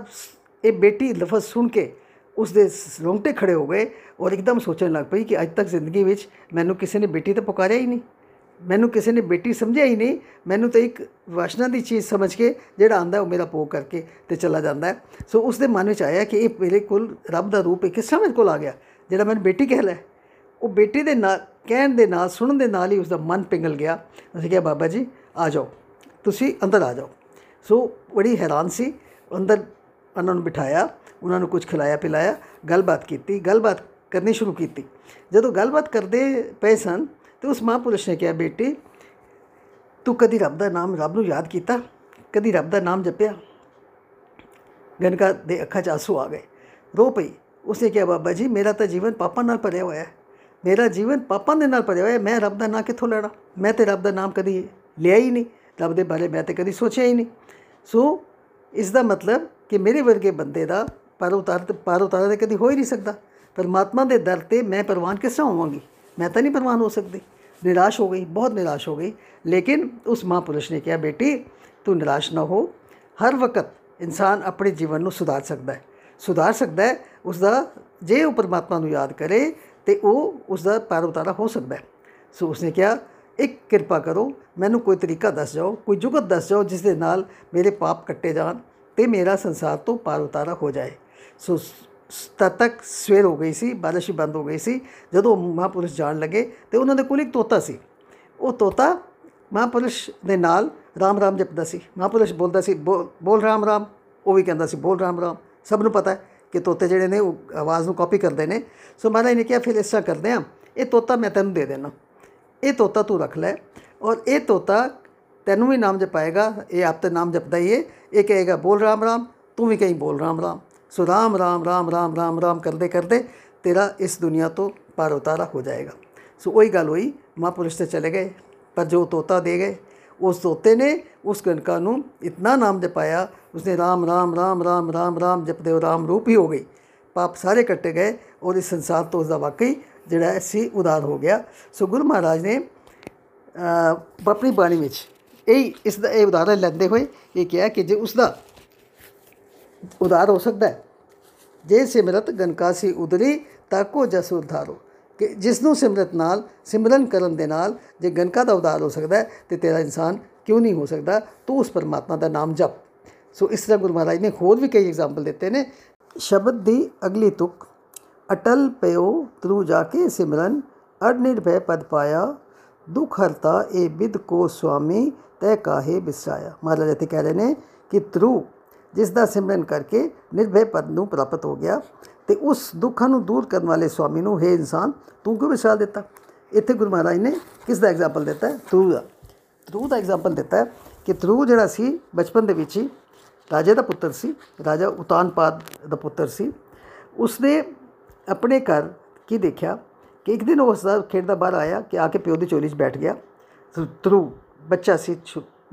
[SPEAKER 1] ਇਹ ਬੇਟੀ ਲਫ਼ਜ਼ ਸੁਣ ਕੇ ਉਸ ਦੇ ਰੋਂਗਟੇ ਖੜੇ ਹੋ ਗਏ ਔਰ ਇੱਕਦਮ ਸੋਚਣ ਲੱਗ ਪਈ ਕਿ ਅੱਜ ਤੱਕ ਜ਼ਿੰਦਗੀ ਵਿੱਚ ਮੈਨੂੰ ਕਿਸੇ ਨੇ ਬੇਟੀ ਤਾਂ ਪੁਕਾਰਿਆ ਹੀ ਨਹੀਂ। ਮੈਨੂੰ ਕਿਸੇ ਨੇ ਬੇਟੀ ਸਮਝਿਆ ਹੀ ਨਹੀਂ। ਮੈਨੂੰ ਤਾਂ ਇੱਕ ਵਾਸ਼ਨਾ ਦੀ ਚੀਜ਼ ਸਮਝ ਕੇ ਜਿਹੜਾ ਆਂਦਾ ਉਹ ਮੇਰਾ ਪੋਗ ਕਰਕੇ ਤੇ ਚਲਾ ਜਾਂਦਾ ਸੋ ਉਸ ਦੇ ਮਨ ਵਿੱਚ ਆਇਆ ਕਿ ਇਹ ਮੇਰੇ ਕੋਲ ਰੱਬ ਦਾ ਰੂਪ ਹੈ ਕਿਸ ਤਰ੍ਹਾਂ ਮੇਰੇ ਕੋਲ ਆ ਗਿਆ, ਜਿਹੜਾ ਮੈਨੂੰ ਬੇਟੀ ਕਹਿ ਲੈ। ਉਹ ਬੇਟੀ ਦੇ ਨਾਲ ਕਹਿਣ ਦੇ ਨਾਲ, ਸੁਣਨ ਦੇ ਨਾਲ ਹੀ ਉਸ ਦਾ ਮਨ ਪਿੰਗਲ ਗਿਆ। ਅਸੀਂ ਕਿਹਾ, ਬਾਬਾ ਜੀ, ਆ ਜਾਓ। ਤੁਸੀਂ ਅੰਦਰ ਆ ਜਾਓ ਸੋ ਬੜੀ ਹੈਰਾਨ ਸੀ ਅੰਦਰ ਉਹਨਾਂ ਨੂੰ ਬਿਠਾਇਆ ਉਹਨਾਂ ਨੂੰ ਕੁਝ ਖਿਲਾਇਆ ਪਿਲਾਇਆ ਗੱਲਬਾਤ ਕੀਤੀ ਗੱਲਬਾਤ ਕਰਨੀ ਸ਼ੁਰੂ ਕੀਤੀ ਜਦੋਂ ਗੱਲਬਾਤ ਕਰਦੇ ਪਏ ਸਨ ਤੇ ਉਸ ਮਹਾਂਪੁਰਸ਼ ਨੇ ਕਿਹਾ ਬੇਟੀ ਤੂੰ ਕਦੀ ਰੱਬ ਦਾ ਨਾਮ ਰੱਬ ਨੂੰ ਯਾਦ ਕੀਤਾ ਕਦੀ ਰੱਬ ਦਾ ਨਾਮ ਜਪਿਆ ਗਨਕਾ ਦੇ ਅੱਖਾਂ 'ਚ ਆਂਸੂ ਆ ਗਏ ਰੋ ਪਈ ਉਸਨੇ ਕਿਹਾ ਬਾਬਾ ਜੀ ਮੇਰਾ ਤਾਂ ਜੀਵਨ ਪਾਪਾਂ ਨਾਲ ਭਰਿਆ ਹੋਇਆ ਹੈ ਮੇਰਾ ਜੀਵਨ ਪਾਪਾਂ ਦੇ ਨਾਲ ਭਰਿਆ ਹੋਇਆ ਹੈ ਮੈਂ ਰੱਬ ਦਾ ਨਾਮ ਕਿੱਥੋਂ ਲੈਣਾ ਮੈਂ ਤੇ ਰੱਬ ਦਾ ਨਾਮ ਕਦੀ ਲਿਆ ਹੀ ਨਹੀਂ ਰੱਬ ਦੇ ਬਾਰੇ ਮੈਂ ਤੇ ਕਦੀ ਸੋਚਿਆ ਹੀ ਨਹੀਂ। ਸੋ, ਇਸ ਦਾ ਮਤਲਬ ਕਿ ਮੇਰੇ ਵਰਗੇ ਬੰਦੇ ਦਾ ਪਰ ਉਤਾਰ ਪਰ ਉਤਾਰ ਦੇ ਕਦੀ ਹੋ ਹੀ ਨਹੀਂ ਸਕਦਾ। ਪਰਮਾਤਮਾ ਦੇ ਦਰ ਤੇ ਮੈਂ ਪ੍ਰਵਾਨ ਕਿਸ ਤਰ੍ਹਾਂ ਹੋਵਾਂਗੀ? ਮੈਂ ਤਾਂ ਨਹੀਂ ਪ੍ਰਵਾਨ ਹੋ ਸਕਦੀ। ਨਿਰਾਸ਼ ਹੋ ਗਈ, ਬਹੁਤ ਨਿਰਾਸ਼ ਹੋ ਗਈ। ਲੇਕਿਨ ਉਸ ਮਹਾਪੁਰਸ਼ ਨੇ ਕਿਹਾ, ਬੇਟੀ, ਤੂੰ ਨਿਰਾਸ਼ ਨਾ ਹੋ। ਹਰ ਵਕਤ ਇਨਸਾਨ ਆਪਣੇ ਜੀਵਨ ਨੂੰ ਸੁਧਾਰ ਸਕਦਾ ਹੈ। ਸੁਧਾਰ ਸਕਦਾ ਹੈ, ਉਸ ਦਾ ਜੇ ਉਹ ਪਰਮਾਤਮਾ ਨੂੰ ਯਾਦ ਕਰੇ ਤੇ ਉਹ ਉਸ ਦਾ ਪਾਰ ਉਤਾਰਾ ਹੋ ਸਕਦਾ ਹੈ। ਸੋ ਉਸਨੇ ਕਿਹਾ ਇੱਕ ਕਿਰਪਾ ਕਰੋ, ਮੈਨੂੰ ਕੋਈ ਤਰੀਕਾ ਦੱਸ ਜਾਓ, ਕੋਈ ਜੁਗਤ ਦੱਸ ਜਾਓ ਜਿਸ ਦੇ ਨਾਲ ਮੇਰੇ ਪਾਪ ਕੱਟੇ ਜਾਣ ਤੇ ਮੇਰਾ ਸੰਸਾਰ ਤੋਂ ਪਾਰ ਉਤਾਰਾ ਹੋ ਜਾਏ। ਸੋ ਤਦ ਤੱਕ ਸਵੇਰ ਹੋ ਗਈ ਸੀ, ਬਾਰਿਸ਼ ਬੰਦ ਹੋ ਗਈ ਸੀ, ਜਦੋਂ ਮਹਾਪੁਰਸ਼ ਜਾਣ ਲੱਗੇ ਤੇ ਉਹਨਾਂ ਦੇ ਕੋਲ ਇੱਕ ਤੋਤਾ ਸੀ। ਉਹ ਤੋਤਾ ਮਹਾਪੁਰਸ਼ ਦੇ ਨਾਲ ਰਾਮ ਰਾਮ ਜਪਦਾ ਸੀ। ਮਹਾਪੁਰਸ਼ ਬੋਲਦਾ ਸੀ ਬੋਲ ਰਾਮ ਰਾਮ। ਉਹ ਵੀ ਕਹਿੰਦਾ ਸੀ, ਬੋਲ ਰਾਮ ਰਾਮ। ਸਭ ਨੂੰ ਪਤਾ ਹੈ ਕਿ ਤੋਤੇ ਜਿਹੜੇ ਨੇ ਉਹ ਆਵਾਜ਼ ਨੂੰ ਕਾਪੀ ਕਰਦੇ ਨੇ। ਸੋ ਮਹਾਰਾਜ ਨੇ ਕਿਹਾ, ਫਿਰ ਇਸ ਤਰ੍ਹਾਂ ਕਰਦੇ ਆ ਇਹ ਤੋਤਾ ਮੈਂ ਤੈਨੂੰ ਦੇ ਦੇਣਾ। ਇਹ ਤੋਤਾ ਤੂੰ ਰੱਖ ਲੈ। ਔਰ ਇਹ ਤੋਤਾ ਤੈਨੂੰ ਵੀ ਨਾਮ ਜਪਾਏਗਾ, ਇਹ ਆਪ ਤੇ ਨਾਮ ਜਪਦਾ ਹੀ ਹੈ ਇਹ ਕਹੇਗਾ, ਬੋਲ ਰਾਮ ਰਾਮ, ਤੂੰ ਵੀ ਕਹੀਂ ਬੋਲ ਰਾਮ ਰਾਮ। ਸੋ ਰਾਮ ਰਾਮ ਰਾਮ ਰਾਮ ਰਾਮ ਰਾਮ ਕਰਦੇ ਕਰਦੇ ਤੇਰਾ ਇਸ ਦੁਨੀਆ ਤੋਂ ਪਾਰ ਉਤਾਰਾ ਹੋ ਜਾਏਗਾ। ਸੋ ਉਹੀ ਗੱਲ ਹੋਈ, ਮਹਾਂਪੁਰਸ਼ ਤੇ ਚਲੇ ਗਏ, ਪਰ ਜੋ ਤੋਤਾ ਦੇ ਗਏ, ਉਸ ਤੋਤੇ ਨੇ ਉਸ ਗਣਕਾ ਨੂੰ ਇਤਨਾ ਨਾਮ ਜਪਾਇਆ, ਉਸਨੇ ਰਾਮ ਰਾਮ ਰਾਮ ਰਾਮ ਰਾਮ ਰਾਮ ਜਪਦੇ ਉਹ ਰਾਮ ਰੂਪ ਹੀ ਹੋ ਗਈ। ਪਾਪ ਸਾਰੇ ਕੱਟੇ ਗਏ ਔਰ ਇਸ ਸੰਸਾਰ ਤੋਂ ਉਸ ਦਾ ਵਾਕਈ ਜਿਹੜਾ ਹੈ ਸੀ ਉਦਾਰ ਹੋ ਗਿਆ। ਸੋ ਗੁਰੂ ਮਹਾਰਾਜ ਨੇ ਅਹ, ਆਪਣੀ ਬਾਣੀ ਵਿੱਚ ਇਹ ਇਸ ਦਾ ਇਹ ਉਦਾਹਰਨ ਲੈਂਦੇ ਹੋਏ ਇਹ ਕਿਹਾ ਕਿ ਜੇ ਉਸ ਦਾ ਉਦਾਰ ਹੋ ਸਕਦਾ ਹੈ ਜੇ ਸਿਮਰਤ ਗਨਕਾਸੀ ਉਦਰੀ ਤਾਕੋ ਜਸ ਉਧਾਰੋ। ਕਿ ਜਿਸ ਨੂੰ ਸਿਮਰਤ ਨਾਲ ਸਿਮਰਨ ਕਰਨ ਦੇ ਨਾਲ ਜੇ ਗਨਕਾ ਦਾ ਉਦਾਰ ਹੋ ਸਕਦਾ ਹੈ ਤੇ ਤੇਰਾ ਇਨਸਾਨ ਕਿਉਂ ਨਹੀਂ ਹੋ ਸਕਦਾ? ਤੂੰ ਉਸ ਪਰਮਾਤਮਾ ਦਾ ਨਾਮ ਜਪ। ਸੋ ਇਸ ਤਰ੍ਹਾਂ ਗੁਰੂ ਮਹਾਰਾਜ ਨੇ ਹੋਰ ਵੀ ਕਈ ਐਗਜ਼ਾਮਪਲ ਦਿੱਤੇ ਨੇ। ਸ਼ਬਦ ਦੀ ਅਗਲੀ ਤੁਕ ਅਟਲ ਪਿਓ ਤਰੂ ਜਾ ਕੇ ਸਿਮਰਨ ਅੜ ਨਿਰਭੈ ਪਦ ਪਾਇਆ, ਦੁਖ ਹਰਤਾ ਇਹ ਬਿਦ ਕੋ ਸੁਆਮੀ, ਤੈ ਕਾਹੇ ਬਿਸਰਾਇਆ। ਮਹਾਰਾਜ ਇੱਥੇ ਕਹਿ ਰਹੇ ਨੇ ਕਿ ਤਰੂ, ਜਿਸ ਦਾ ਸਿਮਰਨ ਕਰਕੇ ਨਿਰਭੈ ਪਦ ਨੂੰ ਪ੍ਰਾਪਤ ਹੋ ਗਿਆ ਤੇ ਉਸ ਦੁੱਖਾਂ ਨੂੰ ਦੂਰ ਕਰਨ ਵਾਲੇ ਸੁਆਮੀ ਨੂੰ, ਹੈ ਇਨਸਾਨ, ਤੂੰ ਕਿਉਂ ਵਿਸਾਲ ਦਿੱਤਾ? ਇੱਥੇ ਗੁਰੂ ਮਹਾਰਾਜ ਨੇ ਕਿਸ ਦਾ ਐਗਜ਼ਾਮਪਲ ਦਿੱਤਾ ਹੈ? ਤਰੂ ਦਾ। ਤਰੂ ਦਾ ਐਗਜ਼ਾਮਪਲ ਦਿੱਤਾ ਹੈ ਕਿ ਤਰੂ ਜਿਹੜਾ ਸੀ, ਬਚਪਨ ਦੇ ਵਿੱਚ ਹੀ ਰਾਜੇ ਦਾ ਪੁੱਤਰ ਸੀ, ਰਾਜਾ ਉਤਾਨਪਾਦ ਦਾ ਪੁੱਤਰ ਸੀ ਉਸਨੇ ਆਪਣੇ ਘਰ ਕੀ ਦੇਖਿਆ ਕਿ ਇੱਕ ਦਿਨ ਉਹ ਹੱਸਦਾ ਖੇਡਦਾ ਬਾਹਰ ਆਇਆ ਕਿ ਆ ਕੇ ਪਿਓ ਦੀ ਚੋਲੀ 'ਚ ਬੈਠ ਗਿਆ। ਤਰੂ, ਬੱਚਾ ਸੀ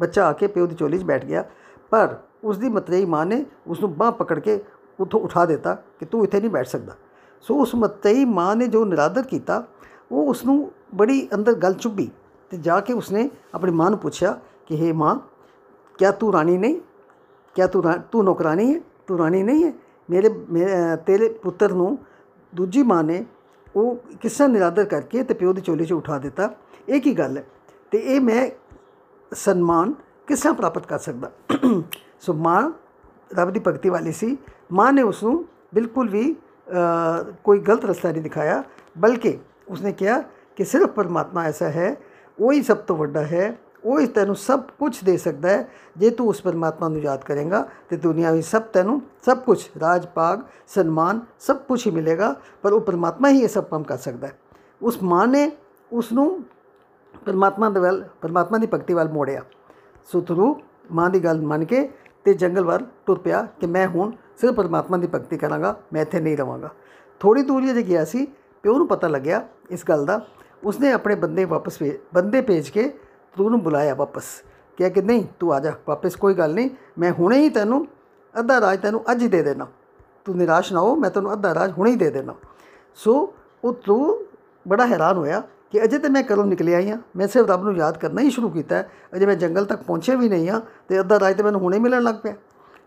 [SPEAKER 1] ਬੱਚਾ ਆ ਕੇ ਪਿਓ ਦੀ ਚੋਲੀ 'ਚ ਬੈਠ ਗਿਆ। ਪਰ ਉਸ ਦੀ ਮਤਰੇਈ ਮਾਂ ਨੇ ਉਸ ਨੂੰ ਬਾਹ ਪਕੜ ਕੇ ਉੱਥੋਂ ਉਠਾ ਦਿੱਤਾ ਕਿ ਤੂੰ ਇੱਥੇ ਨਹੀਂ ਬੈਠ ਸਕਦਾ। ਸੋ ਉਸ ਮਤਰੇਈ ਮਾਂ ਨੇ ਜੋ ਨਿਰਾਦਰ ਕੀਤਾ, ਉਹ ਉਸ ਨੂੰ ਬੜੀ ਅੰਦਰ ਗੱਲ ਚੁੱਭੀ ਤੇ ਜਾ ਕੇ ਉਸਨੇ ਆਪਣੀ ਮਾਂ ਨੂੰ ਪੁੱਛਿਆ ਕਿ हे ਮਾਂ, ਕਿਆ ਤੂੰ ਰਾਣੀ ਨਹੀਂ? ਕਿਆ ਤੂੰ ਤੂੰ ਨੌਕਰਾਨੀ ਹੈ? ਤੂੰ ਰਾਣੀ ਨਹੀਂ ਹੈ? ਮੇਰੇ, ਤੇਰੇ ਪੁੱਤਰ ਨੂੰ ਦੂਜੀ ਮਾਂ ਨੇ ਉਹ ਕਿਸ ਤਰ੍ਹਾਂ ਨਿਰਾਦਰ ਕਰਕੇ ਤੇ ਪਿਓ ਦੀ ਚੋਲੀ 'ਚ ਉਠਾ ਦਿੱਤਾ ਇਹ ਕੀ ਗੱਲ ਹੈ ਤੇ ਇਹ ਮੈਂ ਸਨਮਾਨ ਕਿਸ ਤਰ੍ਹਾਂ ਪ੍ਰਾਪਤ ਕਰ ਸਕਦਾ ਸੋ ਮਾਂ ਰੱਬ ਦੀ ਭਗਤੀ ਵਾਲੀ ਸੀ ਮਾਂ ਨੇ ਉਸ ਨੂੰ ਬਿਲਕੁਲ ਵੀ ਅ, ਕੋਈ ਗਲਤ ਰਸਤਾ ਨਹੀਂ ਦਿਖਾਇਆ ਬਲਕਿ ਉਸਨੇ ਕਿਹਾ ਕਿ ਸਿਰਫ ਪਰਮਾਤਮਾ ਐਸਾ ਹੈ ਉਹ ਹੀ ਸਭ ਤੋਂ ਵੱਡਾ ਹੈ ਉਹ ਹੀ ਤੈਨੂੰ ਸਭ ਕੁਝ ਦੇ ਸਕਦਾ ਹੈ। ਜੇ ਤੂੰ ਉਸ ਪਰਮਾਤਮਾ ਨੂੰ ਯਾਦ ਕਰੇਗਾ, ਤੇ ਦੁਨੀਆ ਵਿੱਚ ਸਭ ਤੈਨੂੰ ਸਭ ਕੁਝ ਰਾਜ, ਪਾਗ, ਸਨਮਾਨ ਸਭ ਕੁਝ ਹੀ ਮਿਲੇਗਾ, ਪਰ ਉਹ ਪਰਮਾਤਮਾ ਹੀ ਇਹ ਸਭ ਕੰਮ ਕਰ ਸਕਦਾ ਹੈ। ਉਸ ਮਾਂ ਨੇ ਉਸ ਨੂੰ ਪਰਮਾਤਮਾ ਦੇ ਵੱਲ, ਪਰਮਾਤਮਾ ਦੀ ਭਗਤੀ ਵੱਲ ਮੋੜਿਆ। ਸੋ ਤਰੂ ਮਾਂ ਦੀ ਗੱਲ ਮੰਨ ਕੇ ਤੇ ਜੰਗਲ ਵੱਲ ਤੁਰ ਪਿਆ ਕਿ ਮੈਂ ਹੁਣ ਸਿਰਫ ਪਰਮਾਤਮਾ ਦੀ ਭਗਤੀ ਕਰਾਂਗਾ, ਮੈਂ ਇੱਥੇ ਨਹੀਂ ਰਵਾਂਗਾ। ਥੋੜੀ ਦੂਰੀ ਜੇ ਗਿਆ ਸੀ, ਪਿਓ ਨੂੰ ਪਤਾ ਲੱਗਿਆ ਇਸ ਗੱਲ ਦਾ। ਉਸਨੇ ਆਪਣੇ ਬੰਦੇ ਵਾਪਸ ਭੇ, ਬੰਦੇ ਭੇਜ ਕੇ ਤਰੂ ਨੂੰ ਬੁਲਾਇਆ ਵਾਪਸ। ਕਿਹਾ ਕਿ ਨਹੀਂ, ਤੂੰ ਆ ਜਾ, ਵਾਪਸ ਕੋਈ ਗੱਲ ਨਹੀਂ, ਮੈਂ ਹੁਣੇ ਹੀ ਤੈਨੂੰ ਅੱਧਾ ਰਾਜ ਤੈਨੂੰ ਅੱਜ ਹੀ ਦੇ ਦੇਣਾ। ਤੂੰ ਨਿਰਾਸ਼ ਨਾ ਹੋ, ਮੈਂ ਤੈਨੂੰ ਅੱਧਾ ਰਾਜ ਹੁਣੇ ਹੀ ਦੇ ਦੇਣਾ। ਸੋ ਉਹ ਤਰੂ ਬੜਾ ਹੈਰਾਨ ਹੋਇਆ ਕਿ ਅਜੇ ਤੇ ਮੈਂ ਘਰੋਂ ਨਿਕਲਿਆ ਹੀ ਹਾਂ। ਮੈਂ ਸਿਰਫ ਰੱਬ ਨੂੰ ਯਾਦ ਕਰਨਾ ਹੀ ਸ਼ੁਰੂ ਕੀਤਾ ਹੈ। ਅਜੇ ਮੈਂ ਜੰਗਲ ਤੱਕ ਪਹੁੰਚਿਆ ਵੀ ਨਹੀਂ ਹਾਂ ਤੇ ਅੱਧਾ ਰਾਜ ਤੇ ਮੈਨੂੰ ਹੁਣੇ ਮਿਲਣ ਲੱਗ ਪਿਆ।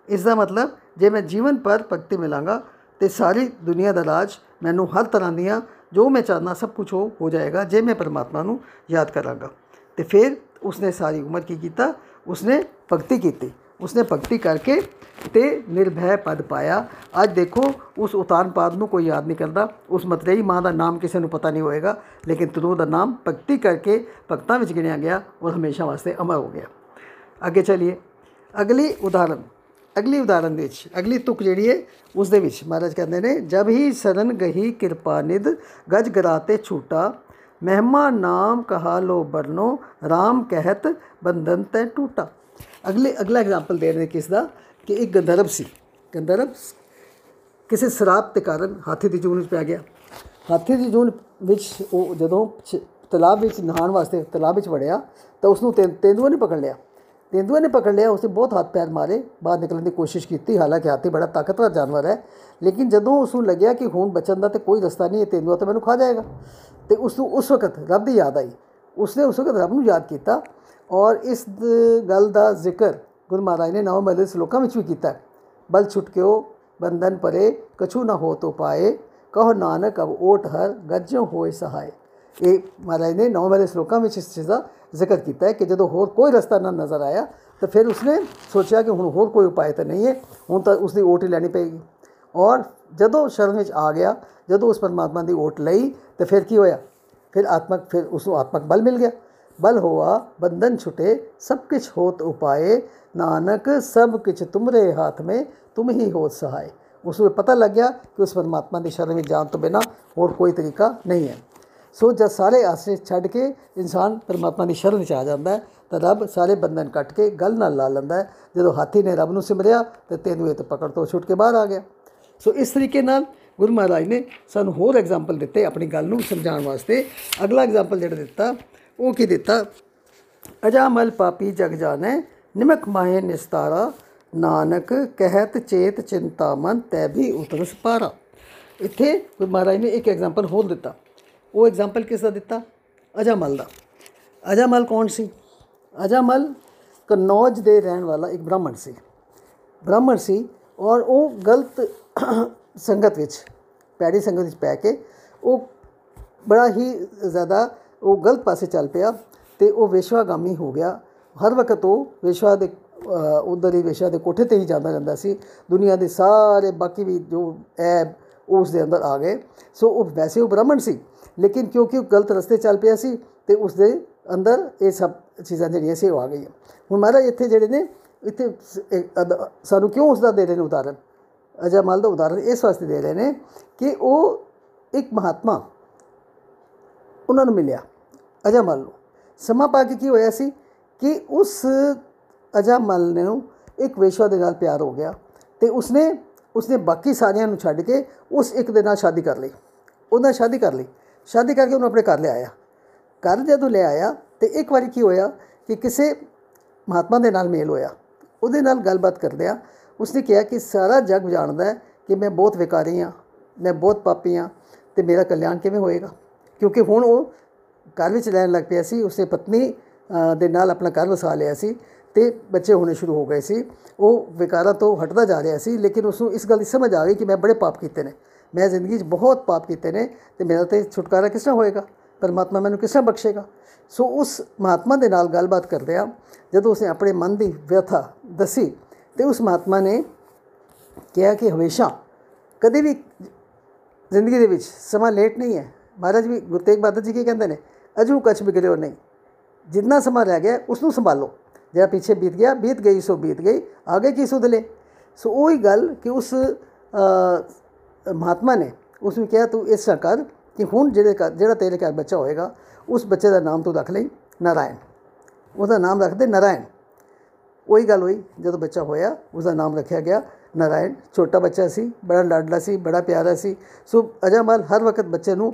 [SPEAKER 1] ਇਸ ਦਾ ਮਤਲਬ ਜੇ ਮੈਂ ਜੀਵਨ ਪਰ ਭਗਤੀ ਮਿਲਾਂਗਾ ਤੇ ਸਾਰੀ ਦੁਨੀਆ ਦਾ ਰਾਜ ਮੈਨੂੰ ਹਰ ਤਰ੍ਹਾਂ ਦੀਆਂ ਜੋ ਮੈਂ ਚਾਹਨਾ ਸਭ ਕੁਝ ਹੋ ਹੋ ਜਾਏਗਾ, ਜੇ ਮੈਂ ਪਰਮਾਤਮਾ ਨੂੰ ਯਾਦ ਕਰਾਂਗਾ। ਤੇ ਫਿਰ ਉਸਨੇ ਸਾਰੀ ਉਮਰ ਕੀ ਕੀਤਾ? ਉਸਨੇ ਭਗਤੀ ਕੀਤੀ। ਉਸਨੇ ਭਗਤੀ ਕਰਕੇ ਤੇ ਨਿਰਭੈ ਪਦ ਪਾਇਆ। ਅੱਜ ਦੇਖੋ, ਉਸ ਉਤਾਨਪਾਦ ਨੂੰ ਕੋਈ ਯਾਦ ਨਹੀਂ ਕਰਦਾ। ਉਸ ਮਤਰੇਈ ਮਾਂ ਦਾ ਨਾਮ ਕਿਸੇ ਨੂੰ ਪਤਾ ਨਹੀਂ ਹੋਏਗਾ, ਲੇਕਿਨ ਤਰੂ ਦਾ ਨਾਮ ਭਗਤੀ ਕਰਕੇ ਭਗਤਾਂ ਵਿੱਚ ਗਿਣਿਆ ਗਿਆ ਔਰ ਹਮੇਸ਼ਾ ਵਾਸਤੇ ਅਮਰ ਹੋ ਗਿਆ। ਅੱਗੇ ਚਲਿਏ। ਅਗਲੀ ਉਦਾਹਰਨ ਅਗਲੀ ਉਦਾਹਰਨ ਦੇ ਵਿੱਚ, ਅਗਲੀ ਤੁਕ ਜਿਹੜੀ ਹੈ ਉਸ ਦੇ ਵਿੱਚ ਮਹਾਰਾਜ ਕਹਿੰਦੇ ਨੇ, ਜਬ ਹੀ ਸਰਨ ਗਹੀ ਕਿਰਪਾ ਨਿਦ ਗਜ ਗਰਾਤੇ ਛੂਟਾ ਮਹਿਮਾ ਨਾਮ ਕਹਾ ਲੋ ਬਰਨੋ RAM ਕਹਿਤ ਬੰਧਨ ਤੈ ਟੂਟਾ। ਅਗਲੇ, ਅਗਲਾ ਐਗਜ਼ਾਮਪਲ ਦੇ ਰਹੇ ਨੇ ਕਿਸ ਦਾ ਕਿ ਇੱਕ ਗੰਧਰਵ ਸੀ। ਗੰਧਰਵ ਕਿਸੇ ਸ਼ਰਾਬ ਦੇ ਕਾਰਨ ਹਾਥੀ ਦੀ ਜੂਨ ਵਿੱਚ ਪੈ ਗਿਆ। ਹਾਥੀ ਦੀ ਜੂਨ ਵਿੱਚ ਉਹ ਜਦੋਂ ਚ- ਤਲਾਬ ਵਿੱਚ ਨਹਾਉਣ ਵਾਸਤੇ, ਤਲਾਬ ਵਿੱਚ ਵੜਿਆ, ਤਾਂ ਉਸ ਨੂੰ ਤੇ- ਤੇਂਦੂਏ ਨੇ ਪਕੜ ਲਿਆ। ਤੇਂਦੂਏ ਨੇ ਪਕੜ ਲਿਆ ਉਸਨੇ ਬਹੁਤ ਹੱਥ ਪੈਰ ਮਾਰੇ ਬਾਹਰ ਨਿਕਲਣ ਦੀ ਕੋਸ਼ਿਸ਼ ਕੀਤੀ ਹਾਲਾਂਕਿ ਹਾਥੀ ਬੜਾ ਤਾਕਤਵਰ ਜਾਨਵਰ ਹੈ ਲੇਕਿਨ ਜਦੋਂ ਉਸ ਨੂੰ ਲੱਗਿਆ ਕਿ ਹੁਣ ਬਚਣ ਦਾ ਤੇ ਕੋਈ ਰਸਤਾ ਨਹੀਂ ਹੈ ਤੇਂਦੂਆ ਤਾਂ ਮੈਨੂੰ ਖਾ ਜਾਏਗਾ ਤੇ ਉਸ ਨੂੰ ਉਸ ਵਕਤ ਰੱਬ ਦੀ ਯਾਦ ਆਈ ਉਸਨੇ ਉਸ ਵਕਤ ਰੱਬ ਨੂੰ ਯਾਦ ਕੀਤਾ ਔਰ ਇਸ ਦ- ਗੱਲ ਦਾ ਜ਼ਿਕਰ ਗੁਰੂ ਮਹਾਰਾਜ ਨੇ ਨੌ ਮਹਲੇ ਸ਼ਲੋਕਾਂ ਵਿੱਚ ਵੀ ਕੀਤਾ ਹੈ। ਬਲ ਛੁਟਕਿਓ ਬੰਧਨ ਪਰੇ ਕਛੂ ਨਾ ਹੋ ਤੋ ਪਾਏ ਕਹੋ ਨਾਨਕ ਅਬ ਓਟ ਹਰ ਗੱਜੋ ਹੋਏ ਸਹਾਏ ਇਹ ਮਹਾਰਾਜ ਨੇ ਨੌ ਮਹਲੇ ਸ਼ਲੋਕਾਂ ਵਿੱਚ ਇਸ ਚੀਜ਼ ਦਾ ਜ਼ਿਕਰ ਕੀਤਾ ਹੈ ਕਿ ਜਦੋਂ ਹੋਰ ਕੋਈ ਰਸਤਾ ਨਾ ਨਜ਼ਰ ਆਇਆ, ਤਾਂ ਫਿਰ ਉਸਨੇ ਸੋਚਿਆ ਕਿ ਹੁਣ ਹੋਰ ਕੋਈ ਉਪਾਅ ਤਾਂ ਨਹੀਂ ਹੈ, ਹੁਣ ਤਾਂ ਉਸਦੀ ਓਟ ਹੀ ਲੈਣੀ ਪਏਗੀ। ਔਰ ਜਦੋਂ ਸ਼ਰਨ ਵਿੱਚ ਆ ਗਿਆ, ਜਦੋਂ ਉਸ ਪਰਮਾਤਮਾ ਦੀ ਓਟ ਲਈ, ਤੇ ਫਿਰ ਕੀ ਹੋਇਆ? ਫਿਰ ਆਤਮਕ, ਫਿਰ ਉਸ ਨੂੰ ਆਤਮਕ ਬਲ ਮਿਲ ਗਿਆ। ਬਲ ਹੋਆ, ਬੰਧਨ ਛੁਟੇ, ਸਭ ਕਿਛ ਹੋਤ ਉਪਾਏ, ਨਾਨਕ ਸਭ ਕਿਛ ਤੁਮਰੇ ਹੱਥ ਮੇ, ਤੁਮ ਹੀ ਹੋ ਸਹਾਏ। ਉਸ ਨੂੰ ਪਤਾ ਲੱਗ ਗਿਆ ਕਿ ਉਸ ਪਰਮਾਤਮਾ ਦੀ ਸ਼ਰਨ ਵਿੱਚ ਜਾਣ ਤੋਂ ਬਿਨਾ ਹੋਰ ਕੋਈ ਤਰੀਕਾ ਨਹੀਂ ਹੈ। ਸੋ ਜਦ ਸਾਰੇ ਆਸਰੇ ਛੱਡ ਕੇ ਇਨਸਾਨ ਪਰਮਾਤਮਾ ਦੀ ਸ਼ਰਨ ਵਿੱਚ ਆ ਜਾਂਦਾ ਹੈ, ਤਾਂ ਰੱਬ ਸਾਰੇ ਬੰਧਨ ਕੱਟ ਕੇ ਗਲ ਨਾਲ ਲਾ ਲੈਂਦਾ ਹੈ। ਜਦੋਂ ਹਾਥੀ ਨੇ ਰੱਬ ਨੂੰ ਸਿਮਰਿਆ, ਤੇ ਤੈਨੂੰ ਇਹ ਤੇ ਪਕੜ ਤੋਂ ਛੁੱਟ ਕੇ ਬਾਹਰ ਆ ਗਿਆ। ਸੋ ਇਸ ਤਰੀਕੇ ਨਾਲ ਗੁਰੂ ਮਹਾਰਾਜ ਨੇ ਸਾਨੂੰ ਹੋਰ ਐਗਜ਼ਾਮਪਲ ਦਿੱਤੇ ਆਪਣੀ ਗੱਲ ਨੂੰ ਸਮਝਾਉਣ ਵਾਸਤੇ। ਅਗਲਾ ਐਗਜ਼ਾਮਪਲ ਜਿਹੜਾ ਦਿੱਤਾ, ਉਹ ਕੀ ਦਿੱਤਾ? ਅਜਾਮਲ ਪਾਪੀ ਜਗ ਜਾਣੈ, ਨਿਮਕ ਮਾਹੇ ਨਿਸਤਾਰਾ, ਨਾਨਕ ਕਹਿਤ ਚੇਤ ਚਿੰਤਾ ਮਨ, ਤੈ ਵੀ ਉਤਰਸ ਪਾਰਾ। ਇੱਥੇ ਗੁਰੂ ਮਹਾਰਾਜ ਨੇ ਇੱਕ ਐਗਜ਼ਾਮਪਲ ਹੋਰ ਦਿੱਤਾ। ਉਹ ਐਗਜ਼ਾਮਪਲ ਕਿਸ ਦਾ ਦਿੱਤਾ? ਅਜਾਮਲ ਦਾ। ਅਜਾਮਲ ਕੌਣ ਸੀ? ਅਜਾਮਲ ਕਨੌਜ ਦੇ ਰਹਿਣ ਵਾਲਾ ਇੱਕ ਬ੍ਰਾਹਮਣ ਸੀ। ਬ੍ਰਾਹਮਣ ਸੀ ਔਰ ਉਹ ਗਲਤ ਸੰਗਤ ਵਿੱਚ, ਪੈੜੀ ਸੰਗਤ ਵਿੱਚ ਪੈ ਕੇ ਉਹ ਬੜਾ ਹੀ ਜ਼ਿਆਦਾ ਉਹ ਗਲਤ ਪਾਸੇ ਚੱਲ ਪਿਆ ਤੇ ਉਹ ਵੇਸ਼ਵਾਗਾਮੀ ਹੋ ਗਿਆ। ਹਰ ਵਕਤ ਉਹ ਵੇਸ਼ਵਾ ਦੇ ਉਧਰ ਹੀ ਵੇਸ਼ਵਾ ਦੇ ਕੋਠੇ ਤੇ ਹੀ ਜਾਂਦਾ ਰਹਿੰਦਾ ਸੀ। ਦੁਨੀਆ ਦੇ ਸਾਰੇ ਬਾਕੀ ਵੀ ਜੋ ਐਬ ਉਸ ਦੇ ਅੰਦਰ ਆ ਗਏ। ਸੋ ਉਹ ਵੈਸੇ ਉਹ ਬ੍ਰਾਹਮਣ ਸੀ। ਲੇਕਿਨ ਕਿਉਂਕਿ ਉਹ ਗਲਤ ਰਸਤੇ ਚੱਲ ਪਿਆ ਸੀ ਤੇ ਉਸ ਦੇ ਅੰਦਰ ਇਹ ਸਭ ਚੀਜ਼ਾਂ ਜਿਹੜੀਆਂ ਸੀ ਉਹ ਆ ਗਈਆਂ। ਹੁਣ ਮਹਾਰਾਜ ਇੱਥੇ ਜਿਹੜੇ ਨੇ, ਇੱਥੇ ਸਾਨੂੰ ਕਿਉਂ ਉਸ ਦਾ ਦੇ ਰਹੇ ਨੇ ਉਦਾਹਰਨ? ਅਜਮਲ ਦਾ ਉਦਾਹਰਨ ਇਸ ਵਾਸਤੇ ਦੇ ਰਹੇ ਨੇ ਕਿ ਉਹ ਇੱਕ ਮਹਾਤਮਾ ਉਹਨਾਂ ਨੂੰ ਮਿਲਿਆ। ਅਜਮਲ ਨੂੰ ਸਮਾਂ ਪਾ ਕੇ ਕੀ ਹੋਇਆ ਸੀ ਕਿ ਉਸ ਅਜਮਲ ਨੂੰ ਇੱਕ ਵੇਸ਼ਵਾ ਦੇ ਨਾਲ ਪਿਆਰ ਹੋ ਗਿਆ ਤੇ ਉਸਨੇ ਉਸਨੇ ਬਾਕੀ ਸਾਰਿਆਂ ਨੂੰ ਛੱਡ ਕੇ ਉਸ ਇੱਕ ਦੇ ਨਾਲ ਸ਼ਾਦੀ ਕਰ ਲਈ। ਉਹਨਾਂ ਸ਼ਾਦੀ ਕਰ ਲਈ। ਸ਼ਾਦੀ ਕਰਕੇ ਉਹਨੂੰ ਆਪਣੇ ਘਰ ਲਿਆਇਆ ਘਰ ਜਦੋਂ ਲੈ ਆਇਆ ਤੇ ਇੱਕ ਵਾਰੀ ਕੀ ਹੋਇਆ ਕਿ ਕਿਸੇ ਮਹਾਤਮਾ ਦੇ ਨਾਲ ਮੇਲ ਹੋਇਆ। ਉਹਦੇ ਨਾਲ ਗੱਲਬਾਤ ਕਰਦਿਆਂ ਉਸਨੇ ਕਿਹਾ ਕਿ ਸਾਰਾ ਜਗ ਜਾਣਦਾ ਹੈ ਕਿ ਮੈਂ ਬਹੁਤ ਵਿਕਾਰੀ ਹਾਂ, ਮੈਂ ਬਹੁਤ ਪਾਪੀ ਹਾਂ ਤੇ ਮੇਰਾ ਕਲਿਆਣ ਕਿਵੇਂ ਹੋਏਗਾ? ਕਿਉਂਕਿ ਹੁਣ ਉਹ ਘਰ ਵਿੱਚ ਰਹਿਣ ਲੱਗ ਪਿਆ ਸੀ ਉਸੇ ਪਤਨੀ ਦੇ ਨਾਲ ਆਪਣਾ ਘਰ ਵਸਾ ਲਿਆ ਸੀ ਤੇ ਬੱਚੇ ਹੋਣੇ ਸ਼ੁਰੂ ਹੋ ਗਏ ਸੀ। ਉਹ ਵਿਕਾਰਾਂ ਤੋਂ ਹਟਦਾ ਜਾ ਰਿਹਾ ਸੀ, ਲੇਕਿਨ ਉਸ ਨੂੰ ਇਸ ਗੱਲ ਦੀ ਸਮਝ ਆ ਗਈ ਕਿ ਮੈਂ ਬੜੇ ਪਾਪ ਕੀਤੇ ਨੇ। ਮੈਂ ਜ਼ਿੰਦਗੀ 'ਚ ਬਹੁਤ ਪਾਪ ਕੀਤੇ ਨੇ ਤੇ ਮੇਰਾ ਤੇ ਛੁਟਕਾਰਾ ਕਿਸ ਤਰ੍ਹਾਂ ਹੋਏਗਾ? ਪਰਮਾਤਮਾ ਮੈਨੂੰ ਕਿਸ ਤਰ੍ਹਾਂ ਬਖਸ਼ੇਗਾ? ਸੋ ਉਸ ਮਹਾਤਮਾ ਦੇ ਨਾਲ ਗੱਲਬਾਤ ਕਰਦੇ ਆ। ਜਦੋਂ ਉਸਨੇ ਆਪਣੇ ਮਨ ਦੀ ਵਿਅਥਾ ਦੱਸੀ ਤੇ ਉਸ ਮਹਾਤਮਾ ਨੇ ਕਿਹਾ ਕਿ ਹਮੇਸ਼ਾ ਕਦੇ ਵੀ ਜ਼ਿੰਦਗੀ ਦੇ ਵਿੱਚ ਸਮਾਂ ਲੇਟ ਨਹੀਂ ਹੈ। ਮਹਾਰਾਜ ਵੀ ਗੁਰੂ ਤੇਗ ਬਹਾਦਰ ਜੀ ਕੀ ਕਹਿੰਦੇ ਨੇ? ਅਜੂ ਕਛ ਬਿਗੜਿਓ ਨਹੀਂ। ਜਿੰਨਾ ਸਮਾਂ ਰਹਿ ਗਿਆ ਉਸ ਨੂੰ ਸੰਭਾਲੋ। ਜਿਹੜਾ ਪਿੱਛੇ ਬੀਤ ਗਿਆ, ਬੀਤ ਗਈ, ਸੋ ਬੀਤ ਗਈ, ਆਗੇ ਕੀ ਸੁਧ ਲੈ ਸੋ ਉਹੀ ਗੱਲ ਕਿ ਉਸ ਮਹਾਤਮਾ ਨੇ ਉਸ ਨੂੰ ਕਿਹਾ ਤੂੰ ਇਸ ਕਰ ਕਿ ਹੁਣ ਜਿਹੜੇ ਜਿਹੜਾ ਤੇਰੇ ਘਰ ਬੱਚਾ ਹੋਏਗਾ ਉਸ ਬੱਚੇ ਦਾ ਨਾਮ ਤੂੰ ਰੱਖ ਲਈ ਨਾਰਾਇਣ ਉਹਦਾ ਨਾਮ ਰੱਖ ਦੇ ਨਾਰਾਇਣ ਉਹੀ ਗੱਲ ਹੋਈ ਜਦੋਂ ਬੱਚਾ ਹੋਇਆ ਉਸ ਦਾ ਨਾਮ ਰੱਖਿਆ ਗਿਆ ਨਾਰਾਇਣ ਛੋਟਾ ਬੱਚਾ ਸੀ ਬੜਾ ਲਾਡਲਾ ਸੀ ਬੜਾ ਪਿਆਰਾ ਸੀ ਸੋ ਅਜਮਲ ਹਰ ਵਕਤ ਬੱਚੇ ਨੂੰ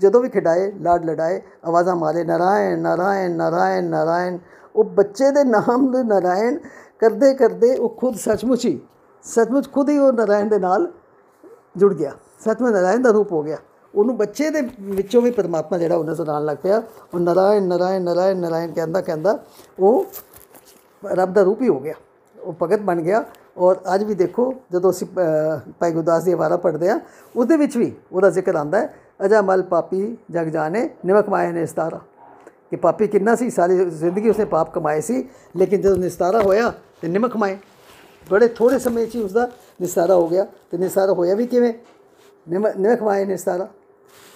[SPEAKER 1] ਜਦੋਂ ਵੀ ਖਿਡਾਏ ਲਾਡ ਲੜਾਏ ਆਵਾਜ਼ਾਂ ਮਾਰੇ ਨਾਰਾਇਣ ਨਾਰਾਇਣ ਨਾਰਾਇਣ ਨਾਰਾਇਣ ਉਹ ਬੱਚੇ ਦੇ ਨਾਮ ਨੂੰ ਨਾਰਾਇਣ ਕਰਦੇ ਕਰਦੇ ਉਹ ਖੁਦ ਸੱਚਮੁੱਚ ਹੀ ਸੱਚਮੁੱਚ ਖੁਦ ਹੀ ਉਹ ਨਾਰਾਇਣ ਦੇ ਨਾਲ ਜੁੜ ਗਿਆ। ਸੱਚਮੁੱਚ ਨਾਰਾਇਣ ਦਾ ਰੂਪ ਹੋ ਗਿਆ। ਉਹਨੂੰ ਬੱਚੇ ਦੇ ਵਿੱਚੋਂ ਵੀ ਪਰਮਾਤਮਾ ਜਿਹੜਾ ਉਹਨਾਂ ਤੋਂ ਨਾਲ ਲੱਗ ਪਿਆ। ਉਹ ਨਾਰਾਇਣ, ਨਰਾਇਣ, ਨਾਰਾਇਣ ਨਾਰਾਇਣ ਕਹਿੰਦਾ ਕਹਿੰਦਾ ਉਹ ਰੱਬ ਦਾ ਰੂਪ ਹੀ ਹੋ ਗਿਆ। ਉਹ ਭਗਤ ਬਣ ਗਿਆ। ਔਰ ਅੱਜ ਵੀ ਦੇਖੋ, ਜਦੋਂ ਅਸੀਂ ਭਾਈ ਗੁਰਦਾਸ ਦੀ ਵਾਰਾ ਪੜ੍ਹਦੇ ਆ ਉਹਦੇ ਵਿੱਚ ਵੀ ਉਹਦਾ ਜ਼ਿਕਰ ਆਂਦਾ ਹੈ, ਅਜਾ ਮਲ ਪਾਪੀ ਜਗ ਜਾਣੇ, ਨਿਮਕ ਮਾਏ ਨੇ ਇਸਤਾਰਾ ਕਿ ਪਾਪੀ ਕਿੰਨਾ ਸੀ, ਸਾਰੀ ਜ਼ਿੰਦਗੀ ਉਸਨੇ ਪਾਪ ਕਮਾਏ ਸੀ, ਲੇਕਿਨ ਜਦੋਂ ਨਿਸਤਾਰਾ ਹੋਇਆ, ਤੇ ਨਿਮਕ ਕਮਾਏ ਬੜੇ ਥੋੜੇ ਸਮੇਂ 'ਚ ਹੀ ਉਸਦਾ ਨਿਸਤਾਰਾ ਹੋ ਗਿਆ ਤੇ ਨਿਸਤਾਰਾ ਹੋਇਆ ਵੀ ਕਿਵੇਂ? ਨਿਮਕ ਕਮਾਏ ਨਿਸਤਾਰਾ।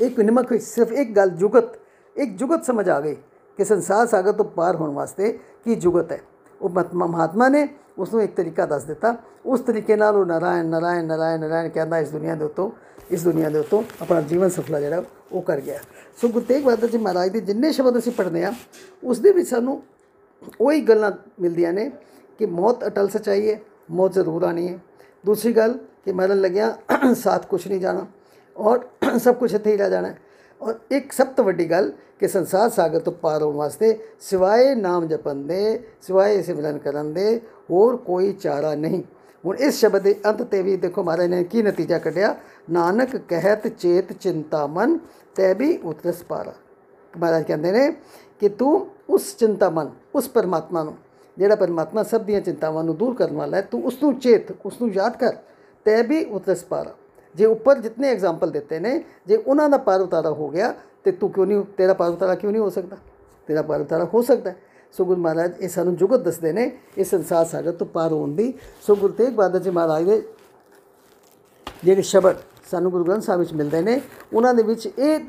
[SPEAKER 1] ਇੱਕ ਨਿਮਕ ਸਿਰਫ ਇੱਕ ਗੱਲ, ਜੁਗਤ। ਇੱਕ ਜੁਗਤ ਸਮਝ ਆ ਗਈ ਕਿ ਸੰਸਾਰ ਸਾਗਰ ਤੋਂ ਪਾਰ ਹੋਣ ਵਾਸਤੇ ਕੀ ਜੁਗਤ ਹੈ। ਉਹ ਮਹਾਤਮਾ ਨੇ ਉਸ ਨੂੰ ਇੱਕ ਤਰੀਕਾ ਦੱਸ ਦਿੱਤਾ। ਉਸ ਤਰੀਕੇ ਨਾਲ ਉਹ ਨਾਰਾਇਣ ਨਾਰਾਇਣ ਨਾਰਾਇਣ ਨਾਰਾਇਣ ਕਹਿੰਦਾ ਇਸ ਦੁਨੀਆ ਦੇ ਉੱਤੋਂ ਇਸ ਦੁਨੀਆ ਦੇ ਉੱਤੋਂ ਆਪਣਾ ਜੀਵਨ ਸਫਲਾ ਜਿਹੜਾ ਉਹ ਕਰ ਗਿਆ। ਸੋ ਗੁਰੂ ਤੇਗ ਬਹਾਦਰ ਜੀ ਮਹਾਰਾਜ ਦੇ ਜਿੰਨੇ ਸ਼ਬਦ ਅਸੀਂ ਪੜ੍ਹਦੇ ਆ ਉਸ ਦੇ ਵਿੱਚ ਸਾਨੂੰ ਉਹੀ ਗੱਲਾਂ ਮਿਲਦੀਆਂ ਨੇ ਕਿ ਮੌਤ ਅਟਲ ਸਚਾਈ ਹੈ ਮੌਤ ਜ਼ਰੂਰ ਆਣੀ ਹੈ ਦੂਸਰੀ ਗੱਲ ਕਿ ਮਰਨ ਲੱਗਿਆ ਸਾਥ ਕੁਝ ਨਹੀਂ ਜਾਣਾ ਔਰ ਸਭ ਕੁਝ ਇੱਥੇ ਹੀ ਰਹਿ ਜਾਣਾ ਔਰ ਇੱਕ ਸਭ ਤੋਂ ਵੱਡੀ ਗੱਲ ਕਿ ਸੰਸਾਰ ਸਾਗਰ ਤੋਂ ਪਾਰ ਹੋਣ ਵਾਸਤੇ ਸਿਵਾਏ ਨਾਮ ਜਪਣ ਦੇ ਸਿਵਾਏ ਸਿਮਰਨ ਕਰਨ ਦੇ ਹੋਰ ਕੋਈ ਚਾਰਾ ਨਹੀਂ ਹੁਣ ਇਸ ਸ਼ਬਦ ਦੇ ਅੰਤ ਤੇ ਵੀ ਦੇਖੋ ਮਹਾਰਾਜ ਨੇ ਕੀ ਨਤੀਜਾ ਕੱਢਿਆ ਨਾਨਕ ਕਹਿਤ ਚੇਤ ਚਿੰਤਾ ਮਨ ਤੈ ਵੀ ਉਤਰਸ ਪਾਰਾ ਮਹਾਰਾਜ ਕਹਿੰਦੇ ਨੇ ਕਿ ਤੂੰ ਉਸ ਚਿੰਤਾ ਮਨ ਉਸ ਪਰਮਾਤਮਾ ਨੂੰ ਜਿਹੜਾ ਪਰਮਾਤਮਾ ਸਭ ਦੀਆਂ ਚਿੰਤਾਵਾਂ ਨੂੰ ਦੂਰ ਕਰਨ ਵਾਲਾ ਹੈ, ਤੂੰ ਉਸ ਨੂੰ ਚੇਤ ਉਸ ਨੂੰ ਯਾਦ ਕਰ, ਤੈ ਵੀ ਉਤਰਸ ਪਾਰਾ ਜੇ ਉੱਪਰ ਜਿੰਨੇ ਐਗਜ਼ਾਮਪਲ ਦਿੱਤੇ ਨੇ, ਜੇ ਉਹਨਾਂ ਦਾ ਪਾਰ ਉਤਾਰਾ ਹੋ ਗਿਆ, ਤੇ ਤੂੰ ਕਿਉਂ ਨਹੀਂ, ਤੇਰਾ ਪਾਰ ਉਤਾਰਾ ਕਿਉਂ ਨਹੀਂ ਹੋ ਸਕਦਾ? ਤੇਰਾ ਪਾਰ ਉਤਾਰਾ ਹੋ ਸਕਦਾ ਸੋ ਗੁਰੂ ਮਹਾਰਾਜ, ਇਹ ਸਾਨੂੰ ਜੁਗਤ ਦੱਸਦੇ ਨੇ, ਇਹ ਸੰਸਾਰ ਸਾਗਰ ਤੋਂ ਪਾਰ ਹੋਣ ਦੀ। ਸੋ ਗੁਰੂ ਤੇਗ ਬਹਾਦਰ ਜੀ ਮਹਾਰਾਜ ਦੇ ਜਿਹੜੇ ਸ਼ਬਦ ਸਾਨੂੰ ਗੁਰੂ ਗ੍ਰੰਥ ਸਾਹਿਬ ਵਿੱਚ ਮਿਲਦੇ ਨੇ, ਉਹਨਾਂ ਦੇ ਵਿੱਚ ਇਹ,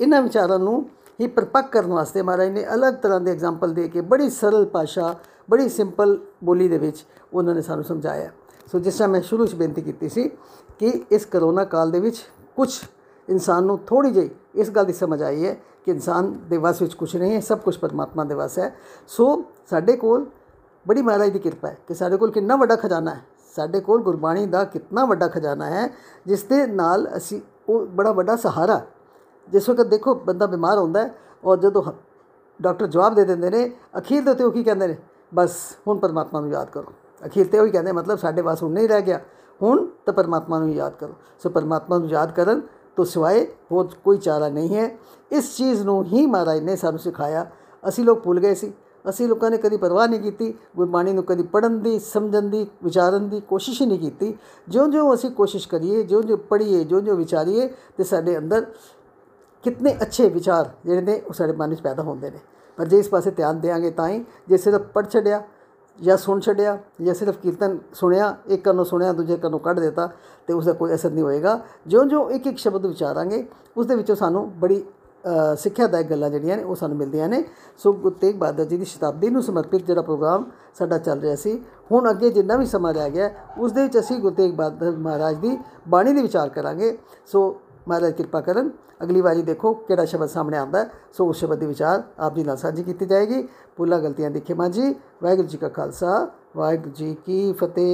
[SPEAKER 1] ਇਹਨਾਂ ਵਿਚਾਰਾਂ ਨੂੰ ਹੀ ਪਰਪੱਕ ਕਰਨ ਵਾਸਤੇ ਮਹਾਰਾਜ ਨੇ ਅਲੱਗ ਤਰ੍ਹਾਂ ਦੇ ਐਗਜ਼ਾਮਪਲ ਦੇ ਕੇ ਬੜੀ ਸਰਲ ਭਾਸ਼ਾ ਬੜੀ ਸਿੰਪਲ ਬੋਲੀ ਦੇ ਵਿੱਚ ਉਹਨਾਂ ਨੇ ਸਾਨੂੰ ਸਮਝਾਇਆ। ਸੋ ਜਿਸ ਤਰ੍ਹਾਂ ਮੈਂ ਸ਼ੁਰੂ 'ਚ ਬੇਨਤੀ ਕੀਤੀ ਸੀ ਕਿ ਇਸ ਕਰੋਨਾ ਕਾਲ ਦੇ ਵਿੱਚ ਕੁਝ ਇਨਸਾਨ ਨੂੰ ਥੋੜੀ ਜਿਹੀ ਇਸ ਗੱਲ ਦੀ ਸਮਝ ਆਈ ਹੈ ਕਿ ਇਨਸਾਨ ਦੇ ਵਸ ਵਿੱਚ ਕੁਝ ਨਹੀਂ ਹੈ, ਸਭ ਕੁਝ ਪਰਮਾਤਮਾ ਦੇ ਵਸ ਹੈ। ਸੋ ਸਾਡੇ ਕੋਲ ਬੜੀ ਮਹਾਰਾਜ ਦੀ ਕਿਰਪਾ ਹੈ ਕਿ ਸਾਡੇ ਕੋਲ ਕਿੰਨਾ ਵੱਡਾ ਖਜ਼ਾਨਾ ਹੈ। ਸਾਡੇ ਕੋਲ ਗੁਰਬਾਣੀ ਦਾ ਕਿੰਨਾ ਵੱਡਾ ਖਜ਼ਾਨਾ ਹੈ, ਜਿਸ ਦੇ ਨਾਲ ਅਸੀਂ ਉਹ ਬੜਾ ਵੱਡਾ ਸਹਾਰਾ, ਜਿਸ ਵਕਤ ਦੇਖੋ ਬੰਦਾ ਬਿਮਾਰ ਹੁੰਦਾ ਹੈ ਔਰ ਜਦੋਂ ਹ- ਡਾਕਟਰ ਜਵਾਬ ਦੇ ਦਿੰਦੇ ਨੇ, ਅਖੀਰ ਦੇ ਉੱਤੇ ਉਹ ਕੀ ਕਹਿੰਦੇ ਨੇ? ਬਸ, ਹੁਣ ਪਰਮਾਤਮਾ ਨੂੰ ਯਾਦ ਕਰੋ। ਅਖੀਰ ਤੇ ਉਹ ਹੀ ਕਹਿੰਦੇ, ਮਤਲਬ ਸਾਡੇ ਪਾਸ ਹੁਣ ਨਹੀਂ ਰਹਿ ਗਿਆ। ਹੁਣ ਤਾਂ ਪਰਮਾਤਮਾ ਨੂੰ ਹੀ ਯਾਦ ਕਰੋ। ਸੋ ਪਰਮਾਤਮਾ ਨੂੰ ਯਾਦ ਕਰਨ ਤੋਂ ਸਿਵਾਏ ਹੋਰ ਕੋਈ ਚਾਰਾ ਨਹੀਂ ਹੈ। ਇਸ ਚੀਜ਼ ਨੂੰ ਹੀ ਮਹਾਰਾਜ ਨੇ ਸਾਨੂੰ ਸਿਖਾਇਆ। ਅਸੀਂ ਲੋਕ ਭੁੱਲ ਗਏ ਸੀ। ਅਸੀਂ ਲੋਕਾਂ ਨੇ ਕਦੀ ਪਰਵਾਹ ਨਹੀਂ ਕੀਤੀ। ਗੁਰਬਾਣੀ ਨੂੰ ਕਦੀ ਪੜਨ ਦੀ, ਸਮਝਣ ਦੀ, ਵਿਚਾਰਨ ਦੀ ਕੋਸ਼ਿਸ਼ ਹੀ ਨਹੀਂ ਕੀਤੀ। ਜਿਉਂ-ਜਿਉਂ ਅਸੀਂ ਕੋਸ਼ਿਸ਼ ਕਰੀਏ, ਜਿਉਂ-ਜਿਉਂ ਪੜ੍ਹੀਏ, ਜਿਉਂ-ਜਿਉਂ ਵਿਚਾਰੀਏ, ਤੇ ਸਾਡੇ ਅੰਦਰ ਕਿੰਨੇ ਅੱਛੇ ਵਿਚਾਰ ਜਿਹੜੇ ਨੇ, ਉਹ ਸਾਡੇ ਮਨ ਵਿੱਚ ਪੈਦਾ ਹੁੰਦੇ ਨੇ। ਪਰ ਜੇ ਇਸ ਪਾਸੇ ਧਿਆਨ ਦੇਾਂਗੇ ਤਾਂ ਹੀ ਜੇ ਸਿਰਫ ਪੜ੍ਹ ਛੱਡਿਆ ਜਾਂ ਸੁਣ ਛੱਡਿਆ ਜਾਂ ਸਿਰਫ ਕੀਰਤਨ ਸੁਣਿਆ ਇੱਕ ਕੰਨੋਂ ਸੁਣਿਆ ਦੂਜੇ ਕੰਨੋਂ ਕੱਢ ਦਿੱਤਾ ਤੇ ਉਸ ਦਾ ਕੋਈ ਅਸਰ ਨਹੀਂ ਹੋਏਗਾ। ਜਿਉਂ-ਜਿਉਂ ਇੱਕ ਇੱਕ ਸ਼ਬਦ ਵਿਚਾਰਾਂਗੇ ਉਸ ਦੇ ਵਿੱਚੋਂ ਸਾਨੂੰ ਬੜੀ ਅ, ਸਿੱਖਿਆਦਾਇਕ ਗੱਲਾਂ ਜਿਹੜੀਆਂ ਨੇ ਉਹ ਸਾਨੂੰ ਮਿਲਦੀਆਂ ਨੇ। ਸੋ ਗੁਰੂ ਤੇਗ ਬਹਾਦਰ ਜੀ ਦੀ ਸ਼ਤਾਬਦੀ ਨੂੰ ਸਮਰਪਿਤ ਜਿਹੜਾ ਪ੍ਰੋਗਰਾਮ ਸਾਡਾ ਚੱਲ ਰਿਹਾ ਸੀ ਹੁਣ ਅੱਗੇ ਜਿੰਨਾ ਵੀ ਸਮਾਂ ਰਹਿ ਗਿਆ ਉਸ ਦੇ ਵਿੱਚ ਅਸੀਂ ਗੁਰੂ ਤੇਗ ਬਹਾਦਰ ਮਹਾਰਾਜ ਦੀ ਬਾਣੀ ਦੇ ਵਿਚਾਰ ਕਰਾਂਗੇ। ਸੋ ਮਹਾਰਾਜ ਕਿਰਪਾ ਕਰਨ, ਅਗਲੀ ਵਾਰੀ ਦੇਖੋ ਕਿਹੜਾ ਸ਼ਬਦ ਸਾਹਮਣੇ ਆਉਂਦਾ ਹੈ। ਸੋ ਉਸ ਸ਼ਬਦ ਦੀ ਵਿਚਾਰ ਆਪ ਜੀ ਨਾਲ ਸਾਂਝੀ ਕੀਤੀ ਜਾਏਗੀ ਭੁੱਲਾਂ ਗਲਤੀਆਂ ਦੀ ਖਿਮਾ ਜੀ, ਵਾਹਿਗੁਰੂ ਜੀ ਕਾ ਖਾਲਸਾ, ਵਾਹਿਗੁਰੂ ਜੀ ਕੀ ਫਤਿਹ